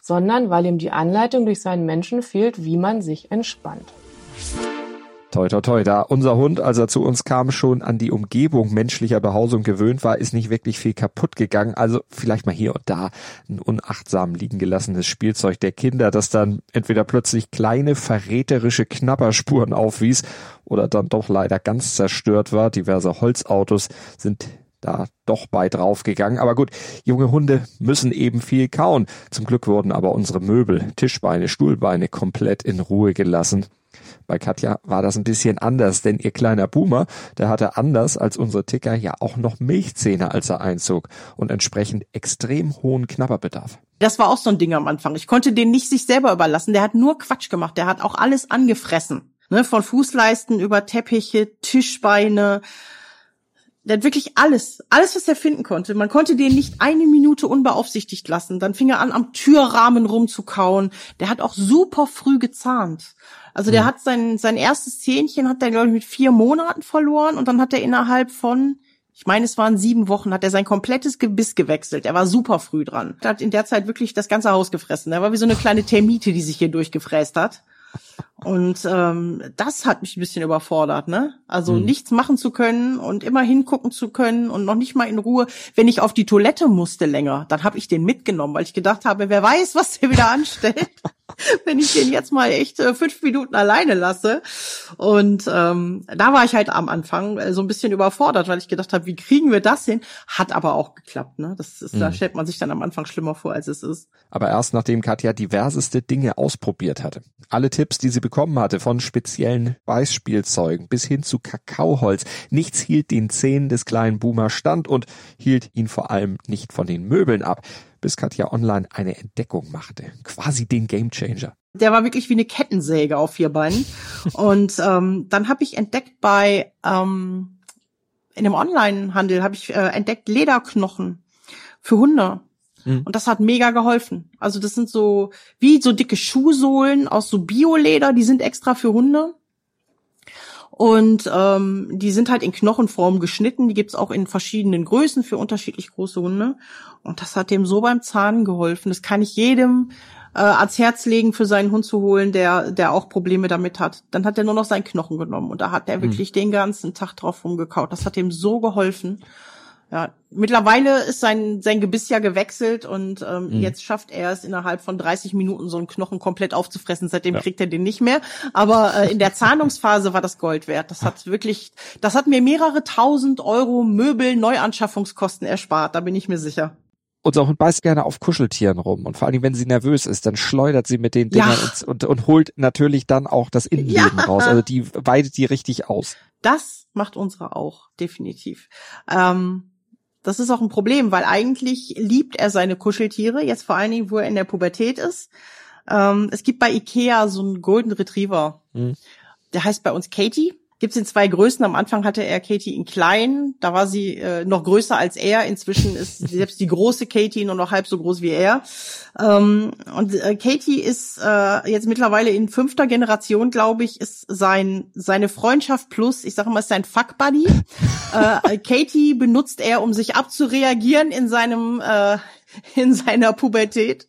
sondern weil ihm die Anleitung durch seinen Menschen fehlt, wie man sich entspannt. Toi, toi, toi. Da unser Hund, als er zu uns kam, schon an die Umgebung menschlicher Behausung gewöhnt war, ist nicht wirklich viel kaputt gegangen. Also vielleicht mal hier und da ein unachtsam liegen gelassenes Spielzeug der Kinder, das dann entweder plötzlich kleine verräterische Knabberspuren aufwies oder dann doch leider ganz zerstört war. Diverse Holzautos sind da doch bei draufgegangen. Aber gut, junge Hunde müssen eben viel kauen. Zum Glück wurden aber unsere Möbel, Tischbeine, Stuhlbeine komplett in Ruhe gelassen. Bei Katja war das ein bisschen anders, denn ihr kleiner Boomer, der hatte anders als unsere Ticker ja auch noch Milchzähne, als er einzog und entsprechend extrem hohen Knabberbedarf. Das war auch so ein Ding am Anfang. Ich konnte den nicht sich selber überlassen. Der hat nur Quatsch gemacht. Der hat auch alles angefressen. Ne, von Fußleisten über Teppiche, Tischbeine, der hat wirklich alles, alles, was er finden konnte. Man konnte den nicht eine Minute unbeaufsichtigt lassen. Dann fing er an, am Türrahmen rumzukauen. Der hat auch super früh gezahnt. Also der mhm. hat sein, sein erstes Zähnchen hat er, glaube ich, mit vier Monaten verloren und dann hat er innerhalb von, ich meine, es waren sieben Wochen, hat er sein komplettes Gebiss gewechselt. Er war super früh dran. Er hat in der Zeit wirklich das ganze Haus gefressen. Er war wie so eine kleine Termite, die sich hier durchgefräst hat. Und ähm, das hat mich ein bisschen überfordert, ne? Also mhm. nichts machen zu können und immer hingucken zu können und noch nicht mal in Ruhe. Wenn ich auf die Toilette musste länger, dann habe ich den mitgenommen, weil ich gedacht habe, wer weiß, was der wieder anstellt. wenn ich den jetzt mal echt äh, fünf Minuten alleine lasse. Und ähm, da war ich halt am Anfang äh, so ein bisschen überfordert, weil ich gedacht habe, wie kriegen wir das hin? Hat aber auch geklappt. Ne? Das ist, mhm. Da stellt man sich dann am Anfang schlimmer vor, als es ist. Aber erst nachdem Katja diverseste Dinge ausprobiert hatte. Alle Tipps, die sie bekommen hatte, von speziellen Beißspielzeugen bis hin zu Kakaoholz. Nichts hielt den Zähnen des kleinen Boomer stand und hielt ihn vor allem nicht von den Möbeln ab bis Katja Online eine Entdeckung machte. Quasi den Gamechanger. Der war wirklich wie eine Kettensäge auf vier Beinen. Und ähm, dann habe ich entdeckt bei ähm, in einem Online-Handel habe ich äh, entdeckt Lederknochen für Hunde. Mhm. Und das hat mega geholfen. Also das sind so wie so dicke Schuhsohlen aus so Bioleder, die sind extra für Hunde. Und ähm, die sind halt in Knochenform geschnitten. Die gibt's auch in verschiedenen Größen für unterschiedlich große Hunde. Und das hat dem so beim Zahn geholfen. Das kann ich jedem äh, ans Herz legen, für seinen Hund zu holen, der, der auch Probleme damit hat. Dann hat er nur noch seinen Knochen genommen und da hat er mhm. wirklich den ganzen Tag drauf rumgekaut. Das hat ihm so geholfen. Ja, mittlerweile ist sein, sein Gebiss ja gewechselt und ähm, mhm. jetzt schafft er es innerhalb von 30 Minuten so einen Knochen komplett aufzufressen. Seitdem ja. kriegt er den nicht mehr. Aber äh, in der Zahnungsphase war das Gold wert. Das hat wirklich, das hat mir mehrere tausend Euro Möbel Neuanschaffungskosten erspart. Da bin ich mir sicher. Unser Hund beißt gerne auf Kuscheltieren rum und vor allem, wenn sie nervös ist, dann schleudert sie mit den Dingern ja. und, und, und, holt natürlich dann auch das Innenleben ja. raus. Also die weidet die richtig aus. Das macht unsere auch, definitiv. Ähm, das ist auch ein Problem, weil eigentlich liebt er seine Kuscheltiere, jetzt vor allen Dingen, wo er in der Pubertät ist. Ähm, es gibt bei Ikea so einen Golden Retriever. Mhm. Der heißt bei uns Katie gibt's in zwei Größen. Am Anfang hatte er Katie in klein, da war sie äh, noch größer als er. Inzwischen ist selbst die große Katie nur noch halb so groß wie er. Ähm, und äh, Katie ist äh, jetzt mittlerweile in fünfter Generation, glaube ich, ist sein seine Freundschaft plus, ich sage mal, ist sein Fuck Buddy. äh, Katie benutzt er, um sich abzureagieren in seinem äh, in seiner Pubertät.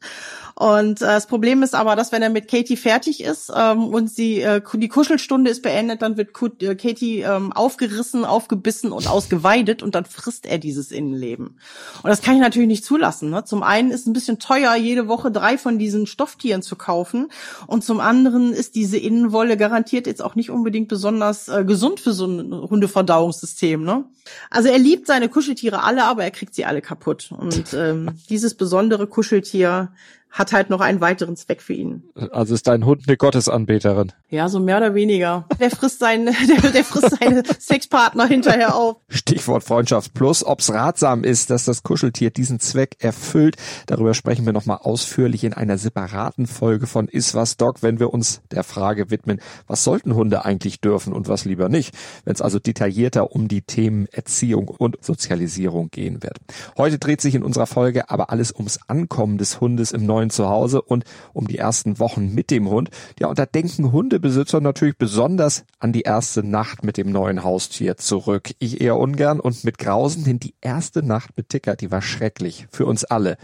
Und äh, das Problem ist aber, dass wenn er mit Katie fertig ist ähm, und sie äh, die Kuschelstunde ist beendet, dann wird äh, Katie ähm, aufgerissen, aufgebissen und ausgeweidet und dann frisst er dieses Innenleben. Und das kann ich natürlich nicht zulassen. Ne? Zum einen ist es ein bisschen teuer, jede Woche drei von diesen Stofftieren zu kaufen. Und zum anderen ist diese Innenwolle garantiert jetzt auch nicht unbedingt besonders äh, gesund für so ein Hundeverdauungssystem. Ne? Also er liebt seine Kuscheltiere alle, aber er kriegt sie alle kaputt. Und ähm, dieses besondere Kuscheltier hat halt noch einen weiteren Zweck für ihn. Also ist dein Hund eine Gottesanbeterin? Ja, so mehr oder weniger. Der frisst seinen, der, der frisst seine Sexpartner hinterher auf. Stichwort Freundschaft Plus. Ob's ratsam ist, dass das Kuscheltier diesen Zweck erfüllt, darüber sprechen wir nochmal ausführlich in einer separaten Folge von Iswas Dog, wenn wir uns der Frage widmen, was sollten Hunde eigentlich dürfen und was lieber nicht, wenn es also detaillierter um die Themen Erziehung und Sozialisierung gehen wird. Heute dreht sich in unserer Folge aber alles ums Ankommen des Hundes im neuen neuen Zuhause und um die ersten Wochen mit dem Hund. Ja, und da denken Hundebesitzer natürlich besonders an die erste Nacht mit dem neuen Haustier zurück. Ich eher ungern und mit Grausen, denn die erste Nacht mit Ticker, die war schrecklich für uns alle.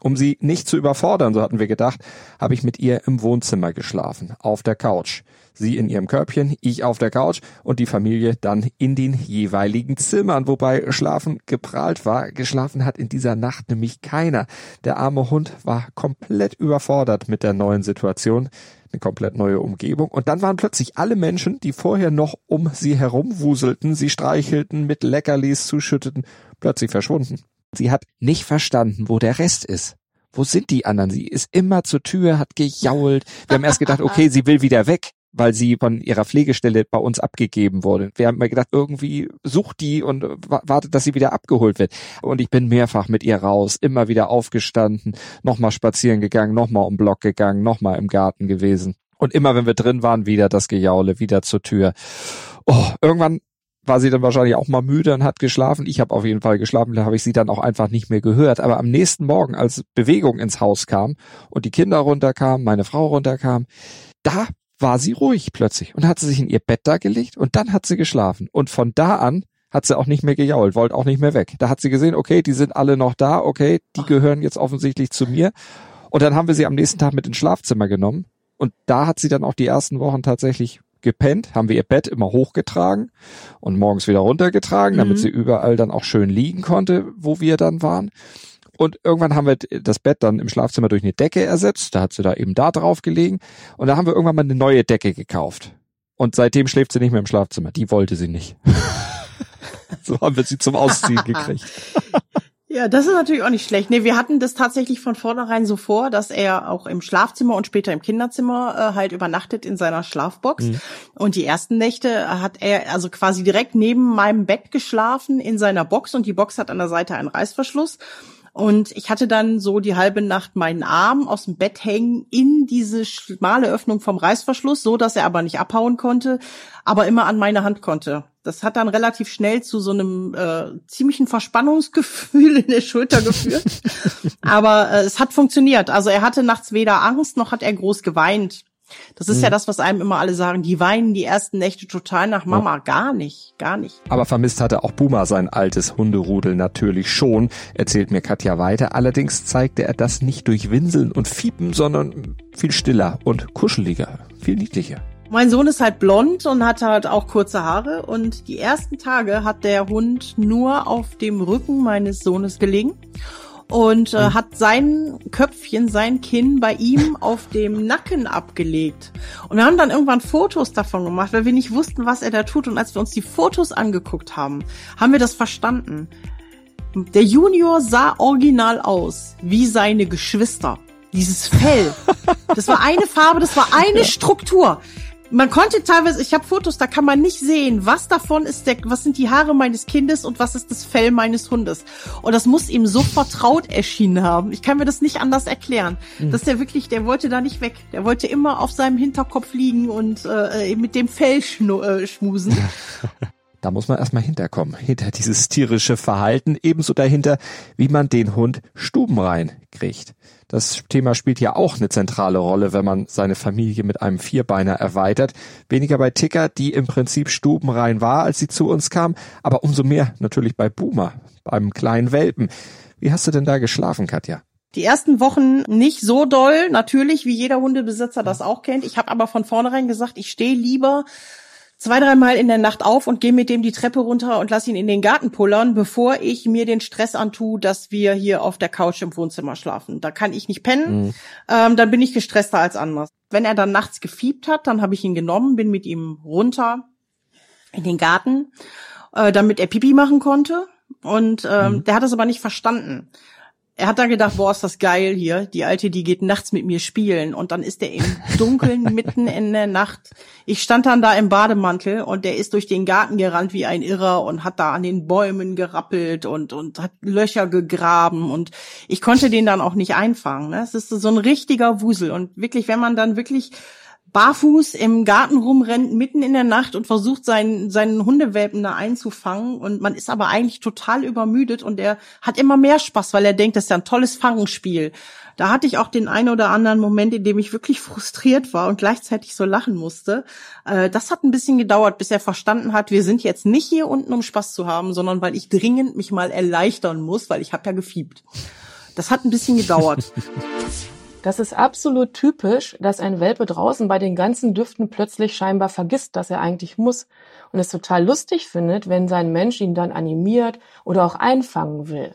Um sie nicht zu überfordern, so hatten wir gedacht, habe ich mit ihr im Wohnzimmer geschlafen, auf der Couch. Sie in ihrem Körbchen, ich auf der Couch und die Familie dann in den jeweiligen Zimmern, wobei Schlafen geprahlt war. Geschlafen hat in dieser Nacht nämlich keiner. Der arme Hund war komplett überfordert mit der neuen Situation eine komplett neue Umgebung. Und dann waren plötzlich alle Menschen, die vorher noch um sie herumwuselten, sie streichelten, mit Leckerlis zuschütteten, plötzlich verschwunden. Sie hat nicht verstanden, wo der Rest ist. Wo sind die anderen? Sie ist immer zur Tür, hat gejault. Wir haben erst gedacht, okay, sie will wieder weg, weil sie von ihrer Pflegestelle bei uns abgegeben wurde. Wir haben mal gedacht, irgendwie sucht die und wartet, dass sie wieder abgeholt wird. Und ich bin mehrfach mit ihr raus, immer wieder aufgestanden, nochmal spazieren gegangen, nochmal um Block gegangen, nochmal im Garten gewesen. Und immer wenn wir drin waren, wieder das Gejaule, wieder zur Tür. Oh, irgendwann war sie dann wahrscheinlich auch mal müde und hat geschlafen. Ich habe auf jeden Fall geschlafen, da habe ich sie dann auch einfach nicht mehr gehört. Aber am nächsten Morgen, als Bewegung ins Haus kam und die Kinder runterkamen, meine Frau runterkam, da war sie ruhig plötzlich und hat sie sich in ihr Bett da gelegt und dann hat sie geschlafen. Und von da an hat sie auch nicht mehr gejault, wollte auch nicht mehr weg. Da hat sie gesehen, okay, die sind alle noch da, okay, die gehören jetzt offensichtlich zu mir. Und dann haben wir sie am nächsten Tag mit ins Schlafzimmer genommen. Und da hat sie dann auch die ersten Wochen tatsächlich gepennt, haben wir ihr Bett immer hochgetragen und morgens wieder runtergetragen, damit mhm. sie überall dann auch schön liegen konnte, wo wir dann waren. Und irgendwann haben wir das Bett dann im Schlafzimmer durch eine Decke ersetzt. Da hat sie da eben da drauf gelegen. Und da haben wir irgendwann mal eine neue Decke gekauft. Und seitdem schläft sie nicht mehr im Schlafzimmer. Die wollte sie nicht. so haben wir sie zum Ausziehen gekriegt. Ja, das ist natürlich auch nicht schlecht. Nee, wir hatten das tatsächlich von vornherein so vor, dass er auch im Schlafzimmer und später im Kinderzimmer äh, halt übernachtet in seiner Schlafbox. Mhm. Und die ersten Nächte hat er also quasi direkt neben meinem Bett geschlafen in seiner Box und die Box hat an der Seite einen Reißverschluss. Und ich hatte dann so die halbe Nacht meinen Arm aus dem Bett hängen in diese schmale Öffnung vom Reißverschluss, so dass er aber nicht abhauen konnte, aber immer an meine Hand konnte. Das hat dann relativ schnell zu so einem äh, ziemlichen Verspannungsgefühl in der Schulter geführt. aber äh, es hat funktioniert. Also er hatte nachts weder Angst noch hat er groß geweint. Das ist mhm. ja das, was einem immer alle sagen. Die weinen die ersten Nächte total nach Mama. Ja. Gar nicht, gar nicht. Aber vermisst hatte auch Buma sein altes Hunderudel natürlich schon, erzählt mir Katja weiter. Allerdings zeigte er das nicht durch Winseln und Fiepen, sondern viel stiller und kuscheliger, viel niedlicher. Mein Sohn ist halt blond und hat halt auch kurze Haare und die ersten Tage hat der Hund nur auf dem Rücken meines Sohnes gelegen und äh, hat sein Köpfchen, sein Kinn bei ihm auf dem Nacken abgelegt. Und wir haben dann irgendwann Fotos davon gemacht, weil wir nicht wussten, was er da tut. Und als wir uns die Fotos angeguckt haben, haben wir das verstanden. Der Junior sah original aus wie seine Geschwister. Dieses Fell. Das war eine Farbe, das war eine Struktur man konnte teilweise, ich habe Fotos, da kann man nicht sehen, was davon ist der, was sind die Haare meines Kindes und was ist das Fell meines Hundes. Und das muss ihm so vertraut erschienen haben. Ich kann mir das nicht anders erklären. Mhm. Dass der wirklich, der wollte da nicht weg. Der wollte immer auf seinem Hinterkopf liegen und äh, mit dem Fell schnu äh, schmusen. Da muss man erstmal hinterkommen, hinter dieses tierische Verhalten, ebenso dahinter, wie man den Hund stubenrein kriegt. Das Thema spielt ja auch eine zentrale Rolle, wenn man seine Familie mit einem Vierbeiner erweitert. Weniger bei Ticker, die im Prinzip stubenrein war, als sie zu uns kam, aber umso mehr natürlich bei Boomer, beim kleinen Welpen. Wie hast du denn da geschlafen, Katja? Die ersten Wochen nicht so doll, natürlich, wie jeder Hundebesitzer das auch kennt. Ich habe aber von vornherein gesagt, ich stehe lieber zwei, dreimal in der Nacht auf und gehe mit dem die Treppe runter und lass ihn in den Garten pullern, bevor ich mir den Stress antue, dass wir hier auf der Couch im Wohnzimmer schlafen. Da kann ich nicht pennen, mhm. ähm, dann bin ich gestresster als anders. Wenn er dann nachts gefiebt hat, dann habe ich ihn genommen, bin mit ihm runter in den Garten, äh, damit er Pipi machen konnte. Und ähm, mhm. der hat es aber nicht verstanden er hat dann gedacht, boah, ist das geil hier. Die Alte, die geht nachts mit mir spielen. Und dann ist er im Dunkeln mitten in der Nacht. Ich stand dann da im Bademantel und der ist durch den Garten gerannt wie ein Irrer und hat da an den Bäumen gerappelt und, und hat Löcher gegraben. Und ich konnte den dann auch nicht einfangen. Ne? Es ist so ein richtiger Wusel. Und wirklich, wenn man dann wirklich barfuß im Garten rumrennt, mitten in der Nacht und versucht, seinen, seinen Hundewelpen da einzufangen. Und man ist aber eigentlich total übermüdet und er hat immer mehr Spaß, weil er denkt, das ist ja ein tolles Fangenspiel. Da hatte ich auch den einen oder anderen Moment, in dem ich wirklich frustriert war und gleichzeitig so lachen musste. Äh, das hat ein bisschen gedauert, bis er verstanden hat, wir sind jetzt nicht hier unten, um Spaß zu haben, sondern weil ich dringend mich mal erleichtern muss, weil ich habe ja gefiebt. Das hat ein bisschen gedauert. Das ist absolut typisch, dass ein Welpe draußen bei den ganzen Düften plötzlich scheinbar vergisst, dass er eigentlich muss und es total lustig findet, wenn sein Mensch ihn dann animiert oder auch einfangen will.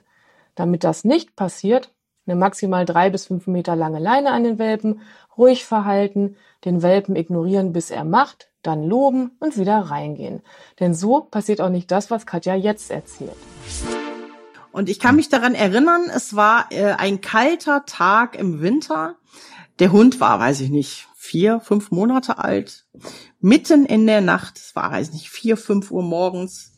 Damit das nicht passiert, eine maximal drei bis fünf Meter lange Leine an den Welpen, ruhig verhalten, den Welpen ignorieren, bis er macht, dann loben und wieder reingehen. Denn so passiert auch nicht das, was Katja jetzt erzählt. Und ich kann mich daran erinnern, es war äh, ein kalter Tag im Winter. Der Hund war, weiß ich nicht, vier, fünf Monate alt. Mitten in der Nacht, es war, weiß ich nicht, vier, fünf Uhr morgens.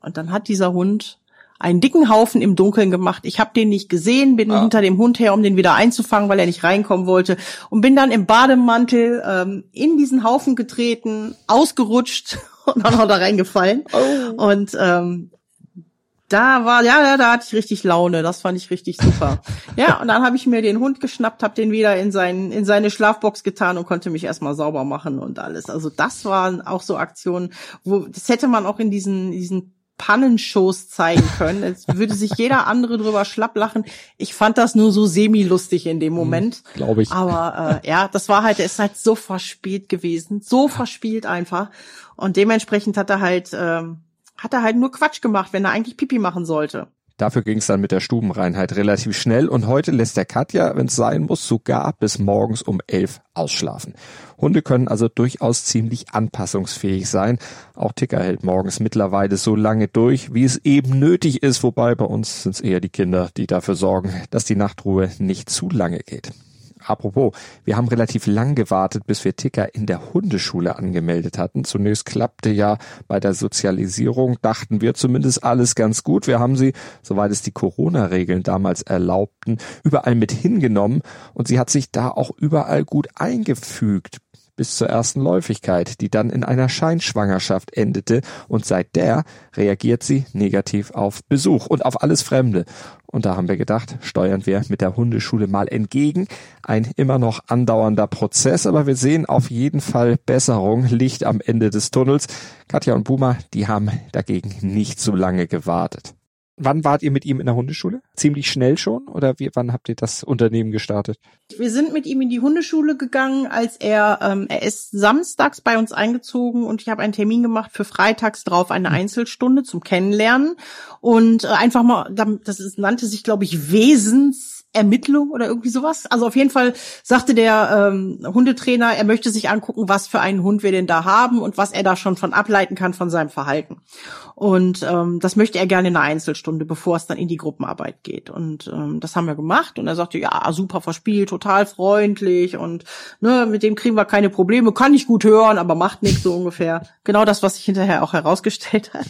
Und dann hat dieser Hund einen dicken Haufen im Dunkeln gemacht. Ich habe den nicht gesehen, bin ah. hinter dem Hund her, um den wieder einzufangen, weil er nicht reinkommen wollte. Und bin dann im Bademantel ähm, in diesen Haufen getreten, ausgerutscht und dann noch da reingefallen. Oh. Und ähm, da war, ja, ja, da hatte ich richtig Laune. Das fand ich richtig super. ja, und dann habe ich mir den Hund geschnappt, habe den wieder in, seinen, in seine Schlafbox getan und konnte mich erstmal sauber machen und alles. Also das waren auch so Aktionen, wo das hätte man auch in diesen, diesen Pannenshows zeigen können. Es würde sich jeder andere drüber schlapp lachen. Ich fand das nur so semi-lustig in dem hm, Moment. Hm, Glaube ich. Aber äh, ja, das war halt, er ist halt so verspielt gewesen. So verspielt einfach. Und dementsprechend hat er halt, ähm, hat er halt nur Quatsch gemacht, wenn er eigentlich Pipi machen sollte. Dafür ging es dann mit der Stubenreinheit relativ schnell und heute lässt der Katja, wenn es sein muss, sogar bis morgens um elf ausschlafen. Hunde können also durchaus ziemlich anpassungsfähig sein. Auch Ticker hält morgens mittlerweile so lange durch, wie es eben nötig ist, wobei bei uns sind es eher die Kinder, die dafür sorgen, dass die Nachtruhe nicht zu lange geht. Apropos, wir haben relativ lang gewartet, bis wir Ticker in der Hundeschule angemeldet hatten. Zunächst klappte ja bei der Sozialisierung, dachten wir zumindest alles ganz gut. Wir haben sie, soweit es die Corona-Regeln damals erlaubten, überall mit hingenommen und sie hat sich da auch überall gut eingefügt bis zur ersten Läufigkeit, die dann in einer Scheinschwangerschaft endete und seit der reagiert sie negativ auf Besuch und auf alles Fremde. Und da haben wir gedacht, steuern wir mit der Hundeschule mal entgegen. Ein immer noch andauernder Prozess, aber wir sehen auf jeden Fall Besserung, Licht am Ende des Tunnels. Katja und Buma, die haben dagegen nicht so lange gewartet. Wann wart ihr mit ihm in der Hundeschule? Ziemlich schnell schon oder wie, wann habt ihr das Unternehmen gestartet? Wir sind mit ihm in die Hundeschule gegangen, als er ähm, er ist samstags bei uns eingezogen und ich habe einen Termin gemacht für freitags drauf eine hm. Einzelstunde zum Kennenlernen und äh, einfach mal das ist, nannte sich glaube ich Wesens Ermittlung oder irgendwie sowas. Also auf jeden Fall sagte der ähm, Hundetrainer, er möchte sich angucken, was für einen Hund wir denn da haben und was er da schon von ableiten kann von seinem Verhalten. Und ähm, das möchte er gerne in einer Einzelstunde, bevor es dann in die Gruppenarbeit geht. Und ähm, das haben wir gemacht. Und er sagte, ja, super verspielt, total freundlich und ne, mit dem kriegen wir keine Probleme. Kann ich gut hören, aber macht nichts so ungefähr. Genau das, was sich hinterher auch herausgestellt hat.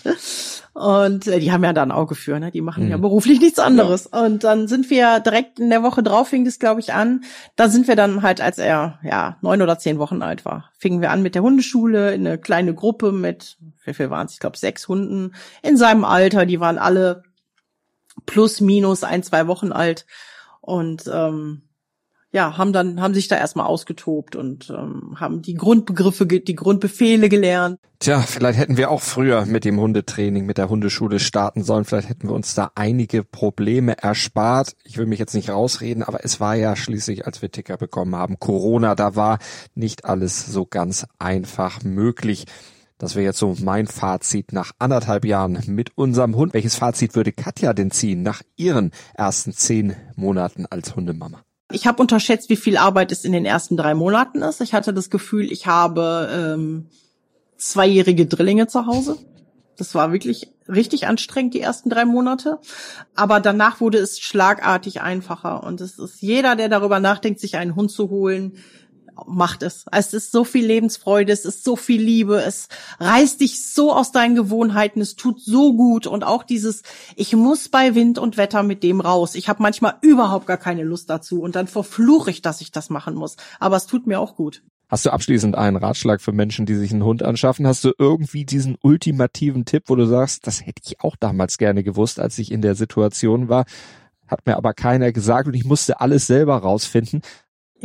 Und äh, die haben ja da ein Auge für, ne? Die machen mhm. ja beruflich nichts anderes. Ja. Und dann sind wir direkt in der Woche drauf, fing das, glaube ich, an. Da sind wir dann halt, als er ja neun oder zehn Wochen alt war, fingen wir an mit der Hundeschule, in eine kleine Gruppe mit, wie viel waren es? Ich glaube, sechs Hunden in seinem Alter. Die waren alle plus minus ein, zwei Wochen alt. Und ähm, ja, haben dann, haben sich da erstmal ausgetobt und ähm, haben die Grundbegriffe, die Grundbefehle gelernt. Tja, vielleicht hätten wir auch früher mit dem Hundetraining, mit der Hundeschule starten sollen. Vielleicht hätten wir uns da einige Probleme erspart. Ich will mich jetzt nicht rausreden, aber es war ja schließlich, als wir Ticker bekommen haben, Corona, da war nicht alles so ganz einfach möglich. Das wäre jetzt so mein Fazit nach anderthalb Jahren mit unserem Hund. Welches Fazit würde Katja denn ziehen nach ihren ersten zehn Monaten als Hundemama? Ich habe unterschätzt, wie viel Arbeit es in den ersten drei Monaten ist. Ich hatte das Gefühl, ich habe ähm, zweijährige Drillinge zu Hause. Das war wirklich richtig anstrengend, die ersten drei Monate. Aber danach wurde es schlagartig einfacher. Und es ist jeder, der darüber nachdenkt, sich einen Hund zu holen, macht es. Es ist so viel Lebensfreude, es ist so viel Liebe, es reißt dich so aus deinen Gewohnheiten, es tut so gut und auch dieses, ich muss bei Wind und Wetter mit dem raus. Ich habe manchmal überhaupt gar keine Lust dazu und dann verfluche ich, dass ich das machen muss. Aber es tut mir auch gut. Hast du abschließend einen Ratschlag für Menschen, die sich einen Hund anschaffen? Hast du irgendwie diesen ultimativen Tipp, wo du sagst, das hätte ich auch damals gerne gewusst, als ich in der Situation war? Hat mir aber keiner gesagt und ich musste alles selber rausfinden.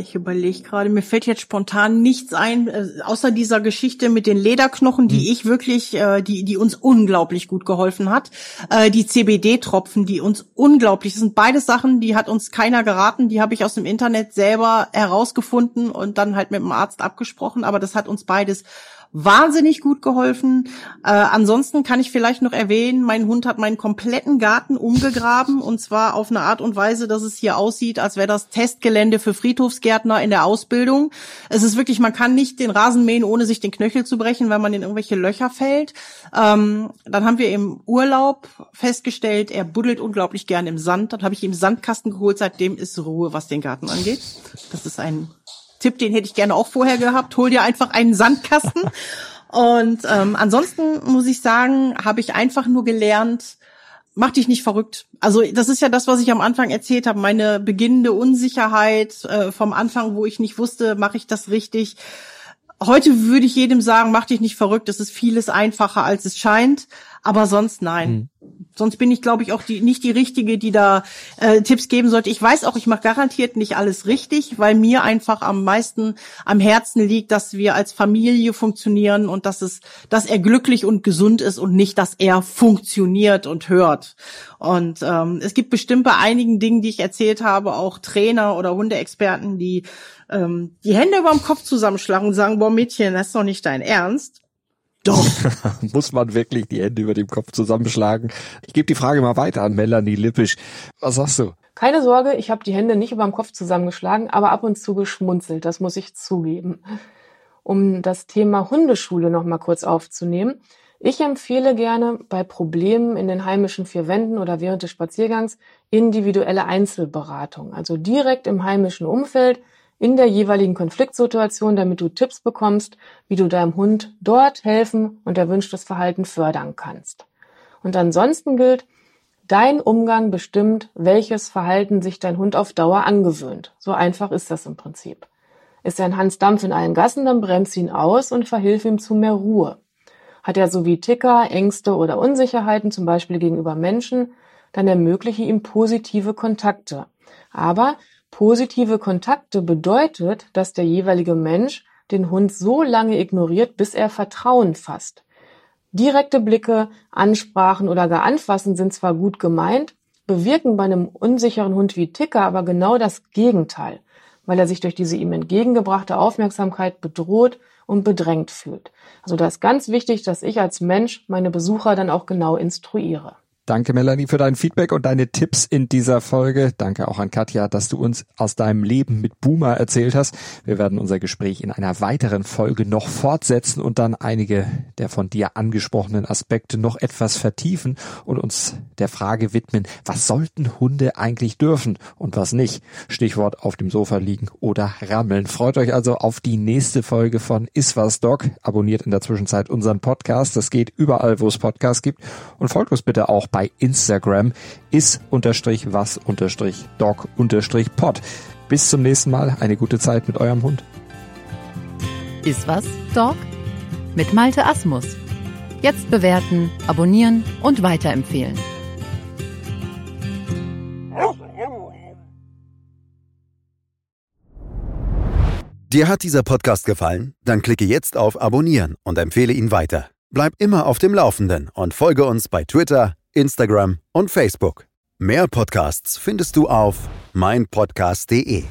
Ich überlege gerade, mir fällt jetzt spontan nichts ein, äh, außer dieser Geschichte mit den Lederknochen, die hm. ich wirklich, äh, die, die uns unglaublich gut geholfen hat. Äh, die CBD-Tropfen, die uns unglaublich, das sind beide Sachen, die hat uns keiner geraten, die habe ich aus dem Internet selber herausgefunden und dann halt mit dem Arzt abgesprochen, aber das hat uns beides wahnsinnig gut geholfen. Äh, ansonsten kann ich vielleicht noch erwähnen, mein Hund hat meinen kompletten Garten umgegraben und zwar auf eine Art und Weise, dass es hier aussieht, als wäre das Testgelände für Friedhofsgärtner in der Ausbildung. Es ist wirklich, man kann nicht den Rasen mähen, ohne sich den Knöchel zu brechen, weil man in irgendwelche Löcher fällt. Ähm, dann haben wir im Urlaub festgestellt, er buddelt unglaublich gern im Sand. Dann habe ich ihm Sandkasten geholt, seitdem ist Ruhe, was den Garten angeht. Das ist ein Tipp, den hätte ich gerne auch vorher gehabt. Hol dir einfach einen Sandkasten. Und ähm, ansonsten muss ich sagen, habe ich einfach nur gelernt, mach dich nicht verrückt. Also das ist ja das, was ich am Anfang erzählt habe, meine beginnende Unsicherheit äh, vom Anfang, wo ich nicht wusste, mache ich das richtig Heute würde ich jedem sagen, mach dich nicht verrückt, es ist vieles einfacher, als es scheint. Aber sonst nein. Mhm. Sonst bin ich, glaube ich, auch die, nicht die Richtige, die da äh, Tipps geben sollte. Ich weiß auch, ich mache garantiert nicht alles richtig, weil mir einfach am meisten am Herzen liegt, dass wir als Familie funktionieren und dass es, dass er glücklich und gesund ist und nicht, dass er funktioniert und hört. Und ähm, es gibt bestimmt bei einigen Dingen, die ich erzählt habe, auch Trainer oder Hundeexperten, die ähm, die Hände über dem Kopf zusammenschlagen und sagen, boah Mädchen, das ist doch nicht dein Ernst. Doch. Muss man wirklich die Hände über dem Kopf zusammenschlagen? Ich gebe die Frage mal weiter an Melanie Lippisch. Was sagst du? Keine Sorge, ich habe die Hände nicht über dem Kopf zusammengeschlagen, aber ab und zu geschmunzelt, das muss ich zugeben. Um das Thema Hundeschule noch mal kurz aufzunehmen. Ich empfehle gerne bei Problemen in den heimischen vier Wänden oder während des Spaziergangs individuelle Einzelberatung, also direkt im heimischen Umfeld in der jeweiligen Konfliktsituation, damit du Tipps bekommst, wie du deinem Hund dort helfen und erwünschtes Verhalten fördern kannst. Und ansonsten gilt, dein Umgang bestimmt, welches Verhalten sich dein Hund auf Dauer angewöhnt. So einfach ist das im Prinzip. Ist ein Hans Dampf in allen Gassen, dann bremst ihn aus und verhilf ihm zu mehr Ruhe. Hat er so wie Ticker, Ängste oder Unsicherheiten, zum Beispiel gegenüber Menschen, dann ermögliche ihm positive Kontakte. Aber Positive Kontakte bedeutet, dass der jeweilige Mensch den Hund so lange ignoriert, bis er Vertrauen fasst. Direkte Blicke, Ansprachen oder gar Anfassen sind zwar gut gemeint, bewirken bei einem unsicheren Hund wie Ticker aber genau das Gegenteil, weil er sich durch diese ihm entgegengebrachte Aufmerksamkeit bedroht und bedrängt fühlt. Also da ist ganz wichtig, dass ich als Mensch meine Besucher dann auch genau instruiere. Danke, Melanie, für dein Feedback und deine Tipps in dieser Folge. Danke auch an Katja, dass du uns aus deinem Leben mit Boomer erzählt hast. Wir werden unser Gespräch in einer weiteren Folge noch fortsetzen und dann einige der von dir angesprochenen Aspekte noch etwas vertiefen und uns der Frage widmen, was sollten Hunde eigentlich dürfen und was nicht? Stichwort auf dem Sofa liegen oder rammeln. Freut euch also auf die nächste Folge von Iswas Dog. Abonniert in der Zwischenzeit unseren Podcast. Das geht überall, wo es Podcasts gibt und folgt uns bitte auch Instagram is unterstrich was unterstrich dog unterstrich pod. Bis zum nächsten Mal. Eine gute Zeit mit eurem Hund. Ist was, Dog? Mit Malte Asmus. Jetzt bewerten, abonnieren und weiterempfehlen. Dir hat dieser Podcast gefallen? Dann klicke jetzt auf Abonnieren und empfehle ihn weiter. Bleib immer auf dem Laufenden und folge uns bei Twitter, Instagram und Facebook. Mehr Podcasts findest du auf meinpodcast.de.